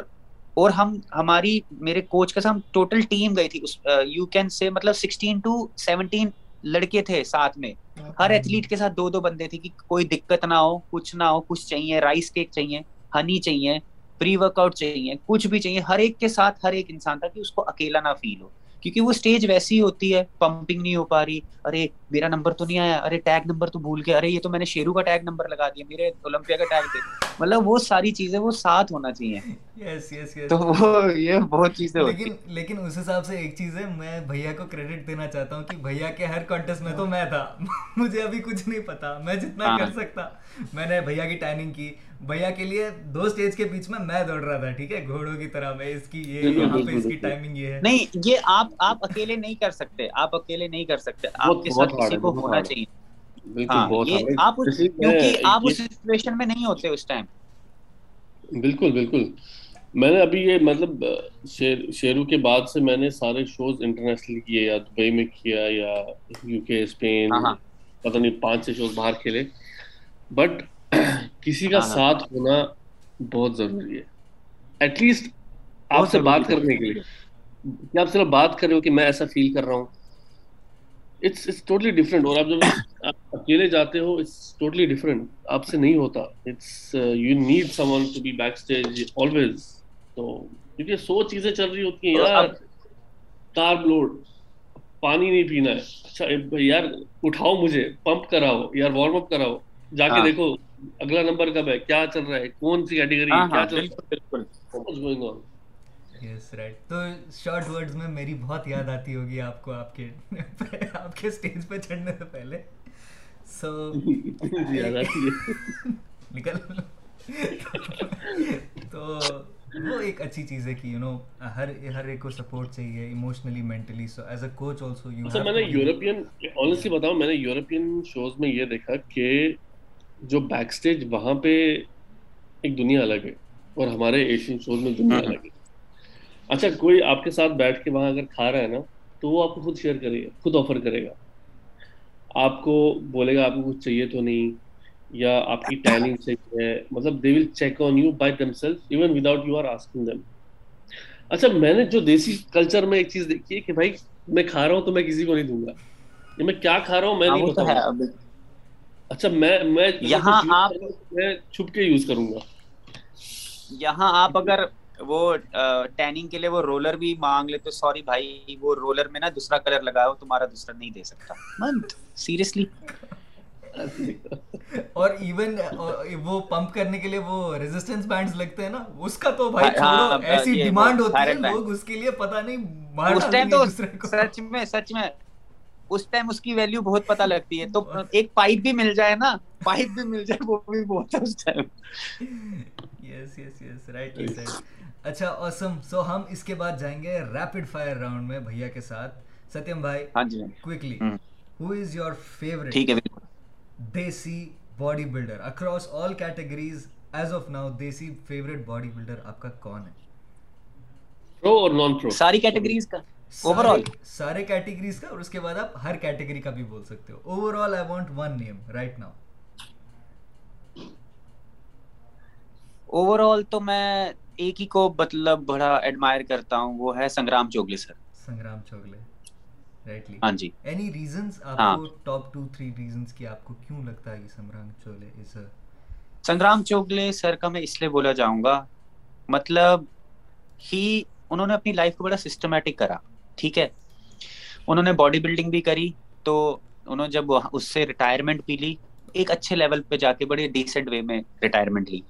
اور ہم ہماری میرے کوچ کے ساتھ ٹوٹل ٹیم گئی تھی۔ یو کین سے مطلب سکسٹین ٹو سیونٹین لڑکے تھے ساتھ میں۔ ہر ایتھلیٹ کے ساتھ دو دو بندے تھے کہ کوئی دقت نہ ہو کچھ نہ ہو کچھ چاہیے رائس کیک چاہیے ہنی چاہیے پری ورک آؤٹ چاہیے کچھ بھی چاہیے۔ ہر ایک کے ساتھ ہر ایک انسان تھا کہ اس کو اکیلا نہ فیل ہو۔ کیونکہ وہ اسٹیج ویسی ہوتی ہے پمپنگ نہیں ہو پا رہی، ارے میرا نمبر تو نہیں آیا، ارے ٹیگ نمبر تو بھول گیا، ارے یہ تو میں نے شیرو کا ٹیگ نمبر لگا دیا، میرے اولمپیا کا ٹیگ دے مطلب وہ ساری چیزیں وہ ساتھ ہونا چاہیے۔ تو وہ یہ بہت چیزیں لیکن لیکن اس حساب سے ایک چیز ہے میں بھیا کو کریڈٹ دینا چاہتا ہوں کہ بھیا کے ہر کانٹیسٹ میں تو میں تھا۔ (laughs) مجھے ابھی کچھ نہیں پتا۔ میں جتنا کر سکتا۔ میں نے بھیا کی ٹائمنگ کی۔ بھیا کے لیے دو اسٹیج کے بیچ میں میں دوڑ رہا تھا ٹھیک ہے؟ گھوڑوں کی طرح میں اس کی یہ یہاں پہ اس کی ٹائمنگ یہ ہے۔ نہیں یہ آپ آپ اکیلے نہیں کر سکتے۔ آپ اکیلے نہیں کر سکتے۔ آپ کے ساتھ کسی کو ہونا چاہیے۔ آپ کیونکہ آپ اس سچویشن میں نہیں ہوتے اس ٹائم بالکل بالکل۔ میں نے ابھی یہ مطلب شیرو کے بعد سے میں نے سارے شوز انٹرنیشنل کیے یا دبئی میں کیا یا یو کے اسپین پتہ نہیں پانچ سے شوز باہر کھیلے۔ بٹ (clears throat) کسی کا ساتھ ہونا بہت ضروری ہے۔ ایٹ لیسٹ آپ سے بات کرنے کے لیے۔ کہ آپ صرف بات کر رہے ہو کہ میں ایسا فیل کر رہا ہوں۔ اٹس اٹس ٹوٹلی ڈفرینٹ اور آپ جب (coughs) اکیلے جاتے ہو اٹس ٹوٹلی ڈفرینٹ آپ سے نہیں ہوتا۔ It's you need someone to be backstage always تو کیونکہ سو چیزیں چل رہی ہوتی ہیں یار کار لوڈ پانی نہیں پینا ہے۔ اچھا یار اٹھاؤ مجھے پمپ کراؤ یار وارم اپ کراؤ۔ جا کے دیکھو اگلا نمبر کب ہے؟ کیا چل رہا ہے؟ کون سی کیٹیگری ہے کیا چل رہا ہے؟ یس رائٹ تو شارٹ ورڈز میں میری بہت یاد آتی ہوگی آپ کو آپ کے (laughs) آپ کے اسٹیج پہ چڑھنے سے پہلے۔ (laughs) (laughs) وہ ایک اچھی چیز ہے کہ یو نو ہر ہر ایک کو سپورٹ چاہیے emotionally mentally so as a coach also you sir میں نے یورپین آنیسٹلی بتاؤں میں نے یورپین شوز میں یہ دیکھا کہ جو بیک سٹیج وہاں پہ ایک دنیا الگ ہے اور ہمارے ایشین شوز میں دنیا ہاں۔ الگ ہے۔ اچھا کوئی آپ کے ساتھ بیٹھ کے وہاں اگر کھا رہا ہے نا تو وہ آپ کو خود شیئر کرے گا خود آفر کرے گا۔ آپ کو بولے گا آپ کو کچھ چاہیے تو نہیں یا آپ کی ٹائمنگ چیک ہے؟ مطلب they will check on you by themself even without you are asking them اچھا میں نے جو دیسی کلچر میں ایک چیز دیکھی ہے کہ بھائی میں کھا رہا ہوں تو میں کسی کو نہیں دوں گا۔ یہ میں کیا کھا رہا ہوں میں ہاں، نہیں اچھا میں میں یہاں آپ میں چھپ کے یوز کروں گا۔ یہاں آپ اگر وہ ٹیننگ کے لیے وہ رولر بھی مانگ لے تو سوری بھائی وہ رولر میں نا دوسرا کلر لگا ہو تمہارا دوسرا نہیں دے سکتا۔ منت سیریسلی اور ایون uh, وہ پمپ کرنے کے لیے وہ ریزسٹنس بینڈز لگتے ہیں نا اس کا تو بھائی ہاں، چھوڑو ہاں، ہاں، ایسی ڈیمانڈ ہوتی ہے لوگ اس کے لیے پتہ نہیں مار اس ٹائم تو سچ میں سچ میں اس ٹائم اس کی ویلیو بہت پتہ لگتی ہے۔ تو ایک پائپ بھی مل جائے نا پائپ بھی مل جائے وہ بھی بہت ہے اس time yes yes yes rightly said اچھا اوسم سو ہم اس کے بعد جائیں گے ریپڈ فائر راؤنڈ میں بھیا کے ساتھ۔ ستیم بھائی ہاں جی۔ Quickly who is your favourite ٹھیک ہے desi bodybuilder across all categories as of now desi favourite bodybuilder آپ کا کون ہے؟ سارے کیٹیگریز کا اور اس کے بعد آپ ہر کیٹیگری کا بھی بول سکتے ہو. Overall I want one name right now overall تو میں ایک ہی کو مطلب بڑا ایڈمائر کرتا ہوں وہ ہے سنگرام چوگلے سر. سنگرام چوگلے۔ ہاں جی۔ ہاں۔ سنگرام چوگلے سر کا میں اس لیے بولا جاؤں گا مطلب ہی انہوں نے اپنی لائف کو بڑا سسٹمیٹک کرا ٹھیک ہے؟ انہوں نے باڈی بلڈنگ بھی کری تو انہوں نے جب اس سے ریٹائرمنٹ بھی لی ایک اچھے لیول پہ جا کے بڑے ڈیسنٹ وے میں ریٹائرمنٹ لی۔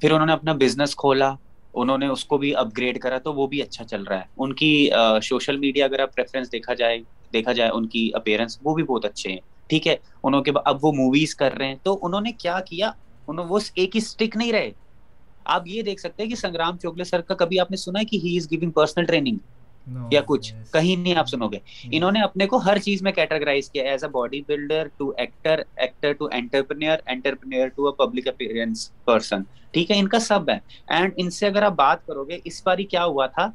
پھر انہوں نے اپنا بزنس کھولا انہوں نے اس کو بھی اپ گریڈ کرا تو وہ بھی اچھا چل رہا ہے۔ ان کی سوشل میڈیا اگر آپ ریفرنس دیکھا جائے دیکھا جائے ان کی اپیرنس وہ بھی بہت اچھے ہیں۔ ٹھیک ہے؟ انہوں کے اب وہ موویز کر رہے ہیں۔ تو انہوں نے کیا کیا؟ انہوں وہ ایک ہی اسٹک نہیں رہے۔ آپ یہ دیکھ سکتے ہیں کہ سنگرام چوکلے سر کا کبھی آپ نے سنا ہے کہ he is giving personal training یا کچھ کہیں نہیں آپ سنو گے۔ انہوں نے اپنے کو ہر چیز میں کیٹاگرائز کیا as a bodybuilder to actor actor to entrepreneur entrepreneur to a public appearance person ٹھیک ہے ان کا سب ہے۔ اینڈ ان سے اگر آپ بات کرو گے اس بار ہی کیا ہوا تھا؟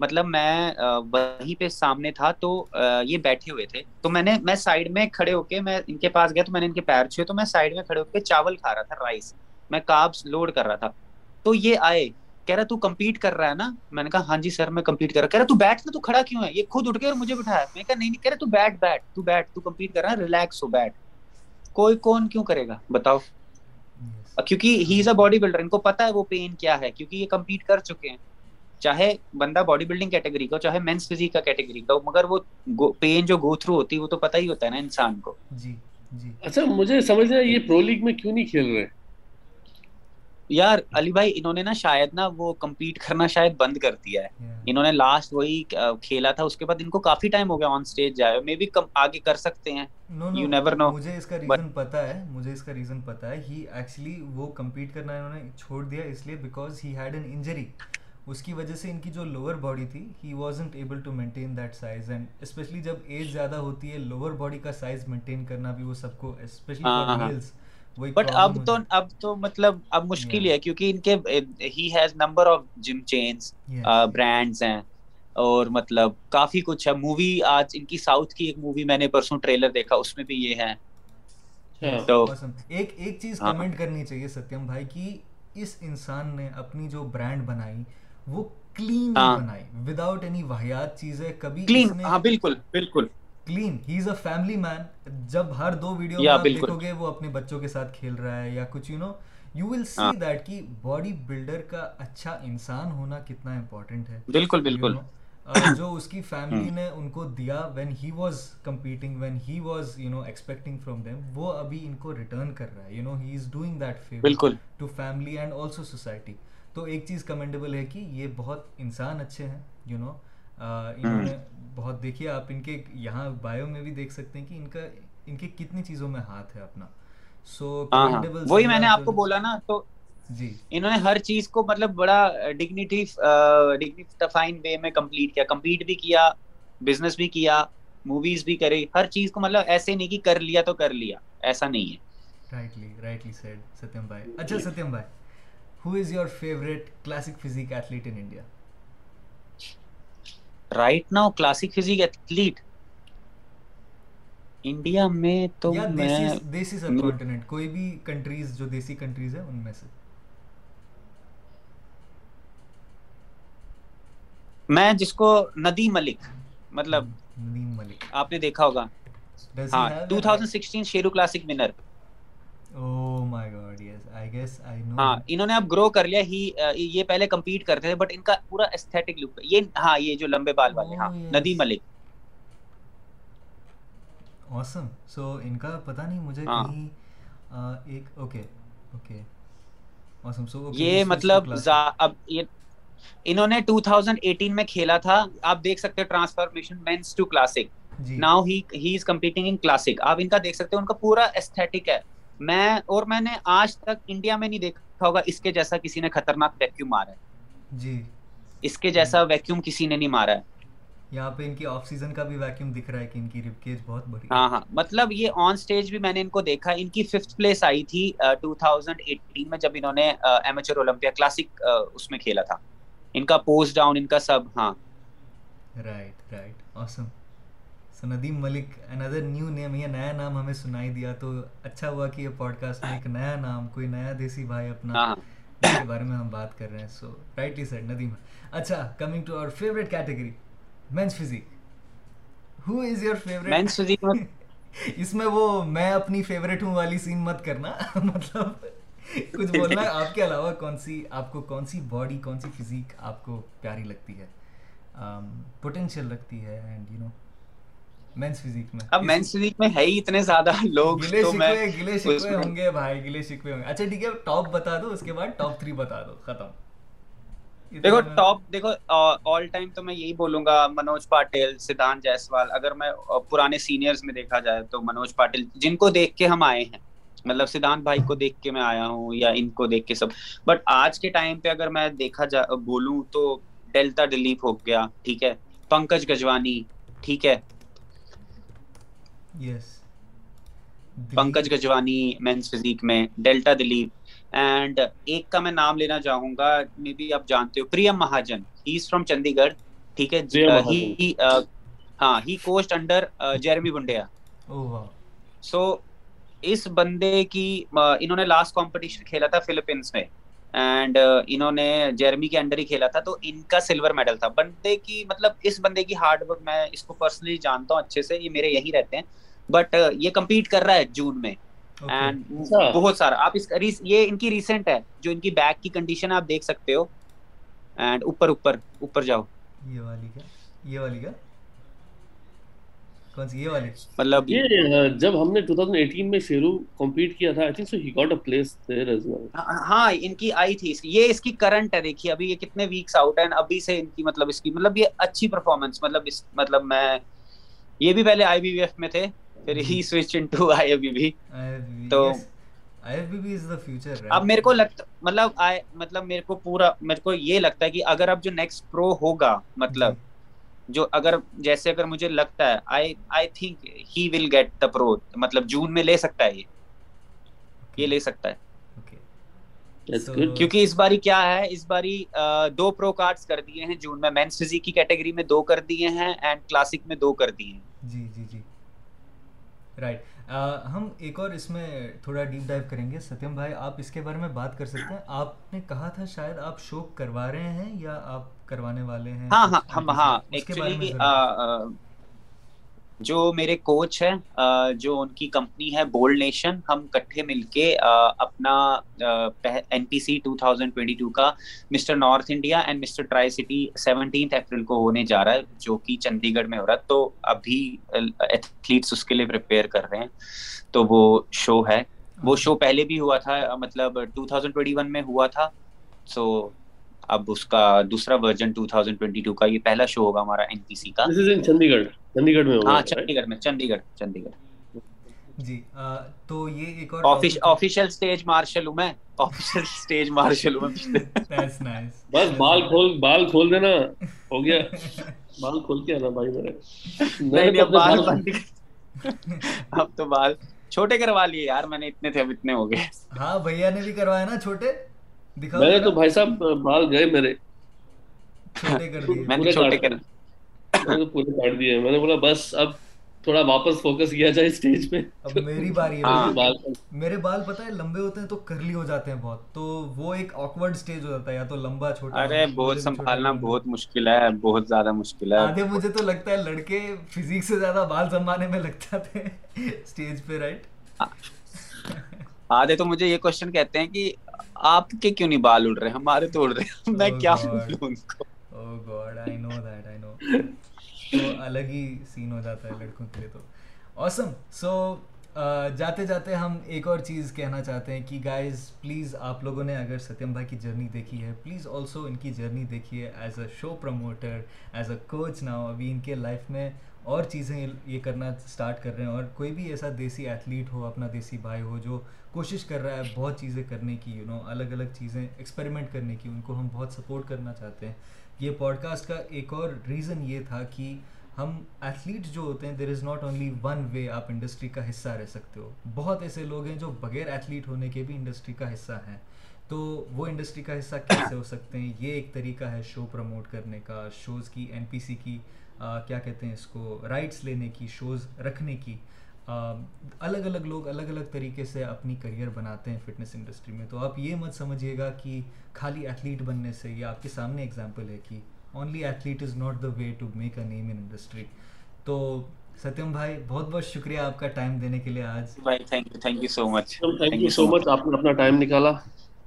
مطلب میں وہیں پہ سامنے تھا تو یہ بیٹھے ہوئے تھے۔ تو میں نے میں سائڈ میں کھڑے ہو کے میں ان کے پاس گیا تو میں نے ان کے پیر چھوئے تو میں سائڈ میں کھڑے ہو کے چاول کھا رہا تھا رائس میں کابس لوڈ کر رہا تھا۔ تو یہ آئے۔ کہہ رہا تو کمپیٹ کر رہا ہے نا؟ میں نے کہا ہاں جی سر میں کمپیٹ کر رہا کہہ رہا تو بیٹھ نا تو کھڑا کیوں ہے؟ یہ خود اٹھ کے اور مجھے بٹھایا۔ میں کہا نہیں نہیں کہہ رہا تو بیٹھ بیٹھ تو بیٹھ تو کمپیٹ کر رہا ہے ریلیکس ہو بیٹھ۔ کوئی کون کیوں کرے گا؟ بتاؤ۔ کیونکہ ہی از اے باڈی بلڈر ان کو پتا ہے وہ پین کیا ہے کیونکہ یہ کمپیٹ کر چکے ہیں۔ چاہے بندہ باڈی بلڈنگ کیٹیگری کا چاہے مینس فزیک کا کیٹیگری کا مگر وہ پین جو گو تھرو ہوتی ہے وہ تو پتہ ہی ہوتا ہے نا انسان کو۔ جی جی۔ اچھا مجھے سمجھ سمجھنا یہ پرو لیگ میں کیوں نہیں کھیل رہے؟ یار علی بھائی انہوں نے نا شاید نا وہ کمپیٹ کرنا شاید بند کر دیا ہے۔ انہوں نے لاسٹ وہی کھیلا تھا اس کے بعد ان کو کافی ٹائم ہو گیا آن سٹیج جائے مے بھی کم آگے کر سکتے ہیں۔ یو نیور نو مجھے اس کا ریزن پتا ہے مجھے اس کا ریزن پتا ہے۔ ہی ایکچولی وہ کمپیٹ کرنا انہوں نے چھوڑ دیا اس لیے because he had an injury اس کی وجہ سے ان کی جو لوور باڈی تھی he wasn't able to maintain that size and especially جب ایج زیادہ ہوتی ہے لوور باڈی کا سائز مینٹین کرنا بھی وہ سب کو اسپیشلی ہاں، ہاں، ہاں۔ بٹ اب تو اب تو مطلب اب مشکل ہے کیونکہ ان کے he has number of gym chains brands ہیں اور مطلب کافی کچھ ہے۔ مووی آج ان کی ساؤتھ کی ایک مووی میں نے پرسوں ٹریلر دیکھا اس میں بھی یہ ہے اچھا۔ تو ایک ایک چیز ہاں۔ کمنٹ کرنی چاہیے ستیم بھائی کی اس انسان نے اپنی جو برانڈ بنائی وہ کلین ہاں۔ بنائی وداؤٹ اینی چیزیں کبھی ہاں بالکل بالکل۔ Clean he is a family man جب ہر دو ویڈیو میں دیکھو گے وہ اپنے بچوں کے ساتھ کھیل رہا ہے یا کچھ you know you will see that کی باڈی بلڈر کا اچھا انسان ہونا کتنا امپورٹنٹ ہے. بالکل بالکل. جو اس کی فیملی نے ان کو دیا when he was competing when he was you know expecting from them وہ ابھی ان کو ریٹرن کر رہا ہے. You know he is doing that favour to family and also society تو ایک چیز کمینڈیبل ہے کہ یہ بہت انسان اچھے ہیں یو نو انہوں نے بہت دیکھیے آپ ان کے یہاں بایو میں بھی دیکھ سکتے ہیں کہ ان کا ان کے کتنی چیزوں میں ہاتھ ہے اپنا۔ سو ہاں، ہاں۔ وہی میں نے آپ کو بولا نا تو جی۔ انہوں نے ہر چیز کو مطلب بڑا ڈگنیٹی ڈگنیفائن وے میں کمپلیٹ کیا۔ کمپلیٹ بھی کیا بزنس بھی کیا موویز بھی کری۔ ہر چیز کو مطلب ایسے نہیں کہ کر لیا تو کر لیا۔ ایسا نہیں ہے۔ رائٹلی رائٹلی سیڈ ستیم بھائی۔ اچھا ستیم بھائی۔ Who is your favourite classic physique athlete in India right now classic physique athlete India میں تو میں دیسی سب کانٹیننٹ کوئی بھی کنٹریز جو دیسی کنٹریز ہیں ان میں سے میں جس کو ندیم ملک مطلب ندیم ملک آپ نے دیکھا ہوگا ہاں 2016 شیرو کلاسک ونر Oh ہاں، انہوں نے اب گرو کر لیا ہی یہ پہلے کمپیٹ کرتے تھے بٹ ان کا پورا استھیٹک لک یہ ہاں یہ جو لمبے بال والے ہاں oh, ندی ملک۔ اوسم سو ان کا پتہ نہیں مجھے ہاں۔ کہیں ایک اوکے اوکے اوسم سو یہ مطلب اب یہ انہوں نے 2018 میں کھیلا تھا آپ دیکھ سکتے ہیں transformation men's to classic now he he is competing in classic آپ ان کا دیکھ سکتے ہیں ان کا پورا استھیٹک ہے۔ میں اور میں نے آج تک انڈیا میں نہیں دیکھا ہوگا اس کے جیسا کسی نے خطرناک ویکیوم مارا ہے۔ جی۔ اس کے جیسا ویکیوم کسی نے نہیں مارا ہے۔ یہاں پہ ان کی آف سیزن کا بھی ویکیوم دکھ رہا ہے کہ ان کی بہت بڑی ہاں ہاں۔ مطلب یہ آن سٹیج بھی میں نے ان کو دیکھا۔ ان کی ففتھ پلیس آئی تھی 2018 میں جب انہوں نے اولمپیا کلاسک اس میں کھیلا تھا۔ ان کا ڈاؤن ان کا سب ہاں۔ Right right awesome so Nadeem Malik اندر نیو نیم یہ نیا نام ہمیں سنائی دیا تو اچھا ہوا کہ یہ پوڈ کاسٹ میں ایک نیا نام کوئی نیا دیسی بھائی اپنا جس کے بارے میں ہم بات کر رہے ہیں سو رائٹلی سر ندیم اچھا coming to our favourite category men's physique who is your favourite men's physique اس میں وہ میں اپنی فیوریٹ ہوں والی سین مت کرنا مطلب کچھ بولنا ہے آپ کے علاوہ کون سی آپ کو کون سی باڈی کون سی فزیک آپ کو پیاری لگتی ہے پوٹینشیل رکھتی ہے and you know men's physique میں اب مینس فزیک میں ہے ہی اتنے زیادہ لوگ تو گلے شکوے ہوں گے بھائی گلے شکوے ہوں گے۔ اچھا ٹھیک ہے ٹاپ بتا دو اس کے بعد ٹاپ 3 بتا دو ختم۔ دیکھو ٹاپ دیکھو آل ٹائم تو میں یہی بولوں گا منوج پاٹل سدھان جیسوال۔ اگر میں پرانے سینئرز میں دیکھا جائے تو منوج پاٹل جن کو دیکھ کے ہم آئے ہیں۔ مطلب سدھانت بھائی کو دیکھ کے میں آیا ہوں یا ان کو دیکھ کے سب۔ بٹ آج کے ٹائم پہ اگر میں دیکھا جا بولوں تو ڈیلٹا دلیپ ہو گیا ٹھیک ہے۔ پنکج گجوانی ٹھیک ہے۔ پنکج گجوانی مینس فزیک میں ڈیلٹا دلیپ اینڈ ایک کا میں نام لینا چاہوں گا مے بی آپ جانتے ہو پریم مہاجن. ہی از فرام چندی گڑھ ٹھیک ہے؟ uh, uh, ہاں he coached under Jeremy Buendia so اس بندے کی uh, انہوں نے لاسٹ کمپٹیشن کھیلا تھا فلپینس میں. اینڈ انہوں نے جیرمی کے انڈر ہی کھیلا تھا تو ان کا سلور میڈل تھا. بندے کی مطلب اس بندے کی ہارڈ ورک میں اس کو پرسنلی جانتا ہوں اچھے سے یہ میرے یہی رہتے ہیں. بٹ یہ کمپیٹ کر رہا ہے جون میں اینڈ بہت سارا۔ آپ اس یہ ان کی ریسنٹ ہے جو ان کی بیک کی کنڈیشن آپ دیکھ سکتے ہو۔ اینڈ اوپر اوپر اوپر جاؤ۔ یہ والی یہ والی مطلب جب ہم نے کیا ہاں،, ہاں ان کی آئی تھی یہ اس کی کرنٹ ہے یہ مطلب, مطلب, مطلب, مطلب یہ بھی پہلے آئی بی ایف میں تھے۔ مطلب مطلب یہ لگتا ہے کہ اگر اب جو نیکسٹ پرو ہوگا مطلب جو اگر جیسے اگر مجھے لگتا ہے ہی ول گیٹ دا پرو مطلب جون میں لے سکتا ہے یہ۔ لے سکتا ہے۔ کیونکہ اس باری کیا ہے؟ اس باری دو پرو کارڈز کر دیے ہیں جون میں۔ مینس فزیک کی کیٹیگری میں دو کر دیے ہیں اینڈ کلاسک میں دو کر دیے ہیں۔ جی جی جی۔ رائٹ uh, ہم ایک اور اس میں تھوڑا ڈیپ ڈائیو کریں گے. ستیم بھائی آپ اس کے بارے میں بات کر سکتے ہیں. آپ نے کہا تھا شاید آپ شوق کروا رہے ہیں یا آپ کروانے والے ہیں؟ ہاں ہاں ہاں ایکچولی جو میرے کوچ ہیں جو ان کی کمپنی ہے بولڈ نیشن ہم کٹھے مل کے اپنا N P C two thousand twenty two کا Mister North India and Mister tricity seventeenth April کو ہونے جا رہا ہے، جو کہ چندی گڑھ میں ہو رہا ہے۔ تو ابھی ایتھلیٹس اس کے لیے پریپیئر کر رہے ہیں۔ تو وہ شو ہے۔ وہ شو پہلے بھی ہوا تھا مطلب ٹو تھاؤزینڈ ٹوئنٹی ون میں ہوا تھا۔ سو اب اس کا دوسرا ورژن 2022 کا یہ پہلا شو ہوگا ہمارا این پی سی کا۔ چندی گڑھ چندی گڑھ میں ہاں چندی گڑھ میں چندی گڑھ چندی گڑھ جی تو یہ ایک اور آفیشل سٹیج مارشل ہوں میں۔ آفیشل سٹیج مارشل ہوں میں۔ دیٹس نائس بس بال کھول بال کھول دینا ہو گیا۔ بال کھول کے بھائی میرے۔ نہیں بال اب تو بال چھوٹے کروا لیے یار میں نے اتنے تھے اب اتنے ہو گئے۔ ہاں بھیا نے بھی کروایا نا چھوٹے؟ میں نے تو بھائی صاحب بال گئے میرے۔ میں نے چھوٹے کر میں نے پورے کاٹ دیے۔ میں نے بولا بس اب تھوڑا واپس فوکس کیا جائے اسٹیج پہ اب میری باری ہے۔ میرے بال پتہ ہے لمبے ہوتے ہیں تو کرلی ہو جاتے ہیں بہت۔ تو وہ ایک آکورڈ اسٹیج ہو جاتا ہے یا تو لمبا چھوٹا۔ ارے بہت سنبھالنا بہت مشکل ہے بہت زیادہ مشکل ہے۔ آدھے مجھے تو لگتا ہے لڑکے فزیک سے زیادہ بال سنبھالنے میں لگتا تھے اسٹیج پہ رائٹ آدھے تو مجھے یہ کوشچن کہتے ہیں کہ آپ کے کیوں نہیں بال اڑ رہے؟ ہمارے تو اڑ رہے میں کیا بولوں ان کو؟ او God I know that I نو تو الگ ہی سین ہو جاتا ہے لڑکوں کے لیے تو۔ اوسم سو جاتے جاتے ہم ایک اور چیز کہنا چاہتے ہیں کہ گائز پلیز آپ لوگوں نے اگر ستیم بھائی کی جرنی دیکھی ہے پلیز آلسو ان کی جرنی دیکھیے as a show promoter as a coach now ابھی ان کے لائف میں اور چیزیں یہ کرنا اسٹارٹ کر رہے ہیں۔ اور کوئی بھی ایسا دیسی ایتھلیٹ ہو اپنا دیسی بھائی ہو جو کوشش کر رہا ہے بہت چیزیں کرنے کی یو نو الگ الگ چیزیں ایکسپیریمنٹ کرنے کی، ان کو ہم بہت سپورٹ کرنا چاہتے ہیں۔ یہ پوڈ کاسٹ کا ایک اور ریزن یہ تھا کہ ہم ایتھلیٹ جو ہوتے ہیں there is not only one way آپ انڈسٹری کا حصہ رہ سکتے ہو۔ بہت ایسے لوگ ہیں جو بغیر ایتھلیٹ ہونے کے بھی انڈسٹری کا حصہ ہیں۔ تو وہ انڈسٹری کا حصہ کیسے ہو سکتے ہیں؟ یہ ایک طریقہ ہے شو پروموٹ کرنے کا شوز کی این پی سی کی کیا کہتے ہیں اس کو رائٹس لینے کی شوز رکھنے کی۔ الگ الگ لوگ الگ الگ طریقے سے اپنی کریئر بناتے ہیں فٹنس انڈسٹری میں تو آپ یہ مت سمجھیے گا کہ خالی ایتھلیٹ بننے سے یہ آپ کے سامنے اگزامپل ہے کہ only athlete is not the way to make a name in industry تو ستیم بھائی بہت بہت شکریہ آپ کا ٹائم دینے کے لیے آج۔ بھائی thank you thank you so much thank you so much آپ نے اپنا ٹائم نکالا۔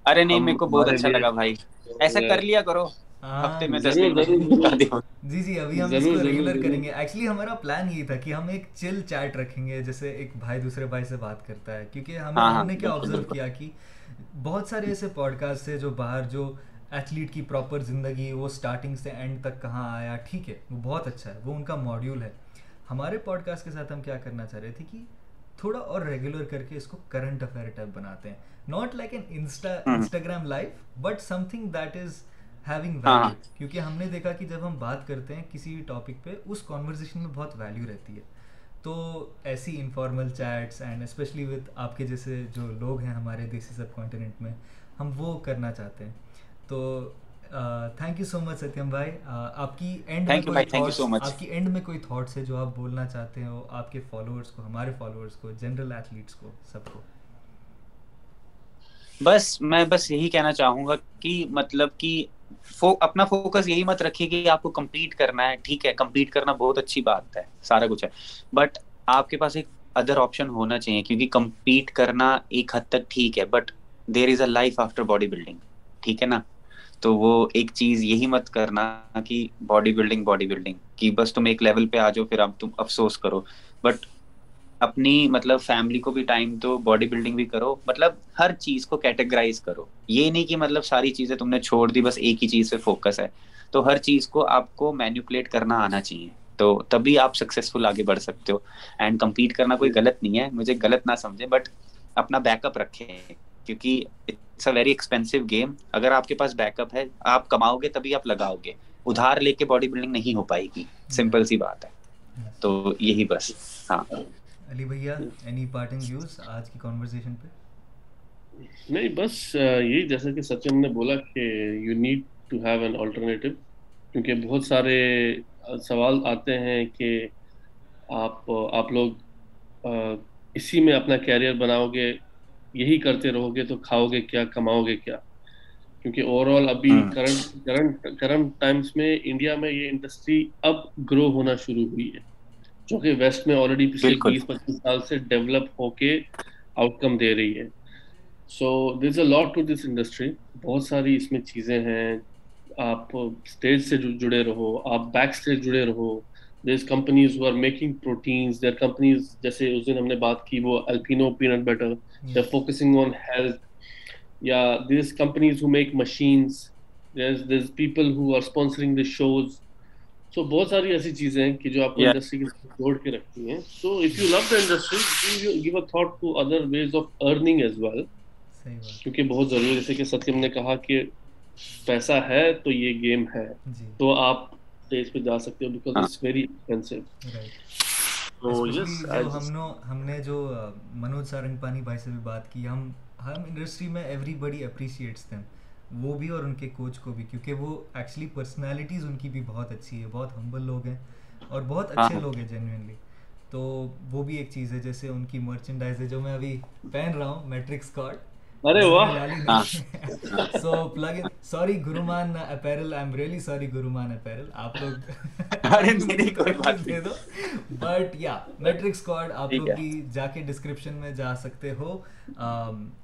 ارے نہیں میرے کو بہت اچھا لگا بھائی۔ ایسا کر لیا کرو۔ ہفتے میں دس دن جی جی ابھی ہم اس کو ریگولر کریں گے۔ ایکچولی ہمارا پلان یہ تھا کہ ہم ایک چل چیٹ رکھیں گے جیسے ایک بھائی دوسرے بھائی سے بات کرتا ہے۔ کیونکہ ہم ہاں، ہم نے کیا آبزرو کیا کہ بہت سارے ایسے پوڈ کاسٹ تھے جو باہر جو ایتھلیٹ کی پراپر زندگی وہ اسٹارٹنگ سے اینڈ تک کہاں آیا ٹھیک ہے وہ بہت اچھا ہے وہ ان کا ماڈیول ہے۔ ہمارے پوڈ کاسٹ کے ساتھ ہم کیا کرنا چاہ رہے تھے کہ تھوڑا اور ریگولر کر کے اس کو کرنٹ افیئر ٹائپ بناتے ہیں۔ Not like an insta Instagram life but something that is having value کیونکہ ہم نے دیکھا کہ جب ہم بات کرتے ہیں کسی ٹاپک پہ اس کانورزیشن میں بہت ویلیو رہتی ہے۔ تو ایسی informal chats and especially with آپ کے جیسے جو لوگ ہیں ہمارے دیسی سب کانٹیننٹ میں ہم وہ کرنا چاہتے ہیں۔ تو تھینک یو سو مچ ستیم بھائی۔ آپ کی اینڈ آپ کی اینڈ میں کوئی تھاٹس ہے جو آپ بولنا چاہتے ہو؟ آپ کے فالوورس کو ہمارے فالوورس کو جنرل ایتھلیٹس کو سب کو۔ بس میں بس یہی کہنا چاہوں گا کہ مطلب کہ اپنا فوکس یہی مت رکھیے کہ آپ کو کمپیٹ کرنا ہے، ٹھیک ہے کمپیٹ کرنا بہت اچھی بات ہے، سارا کچھ ہے۔ بٹ آپ کے پاس ایک ادر آپشن ہونا چاہیے کیونکہ کمپیٹ کرنا ایک حد تک ٹھیک ہے but there is a life after bodybuilding ٹھیک ہے نا؟ تو وہ ایک چیز یہی مت کرنا کہ باڈی بلڈنگ باڈی بلڈنگ کہ بس تم ایک لیول پہ آ جاؤ، پھر اب تم افسوس کرو۔ بٹ اپنی مطلب فیملی کو بھی ٹائم دو باڈی بلڈنگ بھی کرو۔ مطلب ہر چیز کو کیٹیگرائز کرو۔ یہ نہیں کہ مطلب ساری چیزیں تم نے چھوڑ دی، بس ایک ہی چیز پہ فوکس ہے۔ تو ہر چیز کو آپ کو مینیپولیٹ کرنا آنا چاہیے۔ تو تبھی آپ سکسیزفل آگے بڑھ سکتے ہو۔ اینڈ کمپیٹ کرنا کوئی غلط نہیں ہے، مجھے غلط نہ سمجھے بٹ اپنا بیک اپ رکھیں۔ کیونکہ it's a very expensive game اگر آپ کے پاس بیک اپ ہے، آپ کماؤ گے تبھی آپ لگاؤ گے۔ ادھار لے کے باڈی بلڈنگ نہیں ہو پائے گی۔ سمپل سی بات ہے۔ تو یہی بس۔ ہاں۔ علی بھیا اینی پارٹنگ ویوز آج کی کنورسیشن پہ؟ نہیں بس یہی جیسا کہ سچن نے بولا کہ you need to have an alternative کیونکہ بہت سارے سوال آتے ہیں کہ آپ آپ لوگ اسی میں اپنا کیریئر بناؤ گے یہی کرتے رہو گے تو کھاؤ گے کیا کماؤ گے کیا۔ کیونکہ اوور آل ابھی کرنٹ کرنٹ کرنٹ ٹائمس میں انڈیا میں یہ انڈسٹری اب گرو ہونا شروع ہوئی ہے۔ جو کہ ویسٹ میں آلریڈی پچھلے بیس پچیس سال سے ڈیولپ ہو کے آؤٹ کم دے رہی ہے۔ So is a lot to this industry بہت ساری اس میں چیزیں ہیں۔ آپ اسٹیج سے جڑے رہو آپ بیک اسٹیج جڑے رہو۔ There companies who are making proteins there companies جیسے اس دن ہم نے بات کی وہ jalapeno peanut butter focusing on health yeah there's companies who make machines there's there's people who are sponsoring the shows so بہت ساری ایسی چیزیں ہیں کہ جو آپ کو انڈسٹری کے ساتھ جوڑ کے رکھتی ہیں. So if you love the industry give a thought to other ways of earning as well کیونکہ بہت ضروری ہے جیسے کہ ستیم نے کہا کہ پیسہ ہے تو یہ گیم ہے. جی۔ تو آپ اسٹیج پہ جا سکتے ہو بیکاز اٹس ویری ایکسپینسو ہم نے جو منوج سارنگ پانی بھائی سے بھی بات کی ہم ہم انڈسٹری میں ایوری بڑی اپریشیٹس دیم وہ بھی اور ان کے کوچ کو بھی کیونکہ وہ ایکچولی پرسنالٹیز ان کی بھی بہت اچھی ہے بہت ہمبل لوگ ہیں اور بہت اچھے ہاں۔ لوگ ہیں جینوینلی تو وہ بھی ایک چیز ہے جیسے ان کی مرچنڈائز ہے جو میں ابھی پہن رہا ہوں میٹرک اسکارٹ ارے واہ so plug in sorry Guruman apparel I am really sorry Guruman apparel آپ لوگ ارے میری کوئی بات دے دو بٹ یا میٹرک اسکواڈ آپ لوگ بھی جا کے ڈسکرپشن میں جا سکتے ہو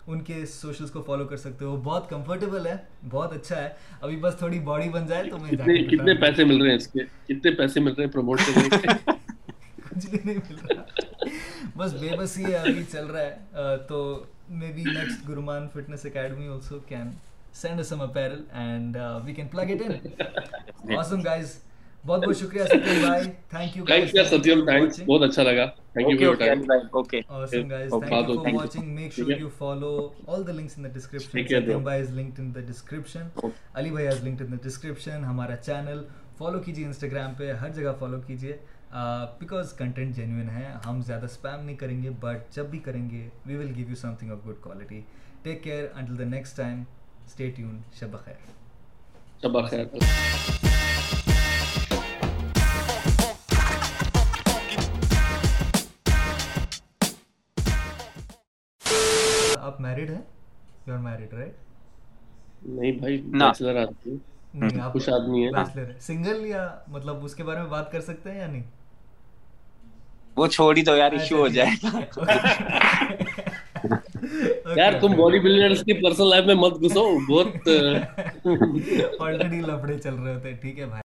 ان کے سوشلس کو فالو کر سکتے ہو بہت کمفرٹیبل ہے بہت اچھا ہے ابھی بس تھوڑی باڈی بن جائے تو میں کتنے پیسے مل رہے ہیں اس کے کتنے پیسے مل رہے ہیں پروموٹ کرنے کے کچھ نہیں مل رہا بس بے بس ہی ابھی چل رہا ہے تو maybe next Guruman Fitness Academy also can send us some apparel and uh, we can plug it in. awesome guys. بہت بہت شکریہ ستیم بھائی تھینک یو تھینکس یار ستیم تھینکس بہت اچھا لگا thank you for time okay awesome guys thank you for watching make sure you follow all the links in the description Satyam بھائی is linked in the description علی بھائی is linked in the description ہمارا channel follow کیجیے Instagram پہ ہر جگہ follow کیجیے because content genuine ہے ہم زیادہ اسپیم نہیں کریں گے بٹ جب بھی کریں گے we will give you something of good quality take care until the next time stay tuned شب خیر شب خیر آپ میرڈ ہیں؟ یو آر میرڈ رائٹ نہیں بھائی بیچلر آدمی نہیں آپ خوش آدمی ہے سنگل یا مطلب اس کے بارے میں بات کر سکتے ہیں یا نہیں؟ وہ چھوڑ ہی دو یار ایشو ہو جائے یار تم باڈی بلڈرز کی پرسنل لائف میں مت گھسو بہت (laughs) آلریڈی لفڑے چل رہے ہوتے ٹھیک ہے بھائی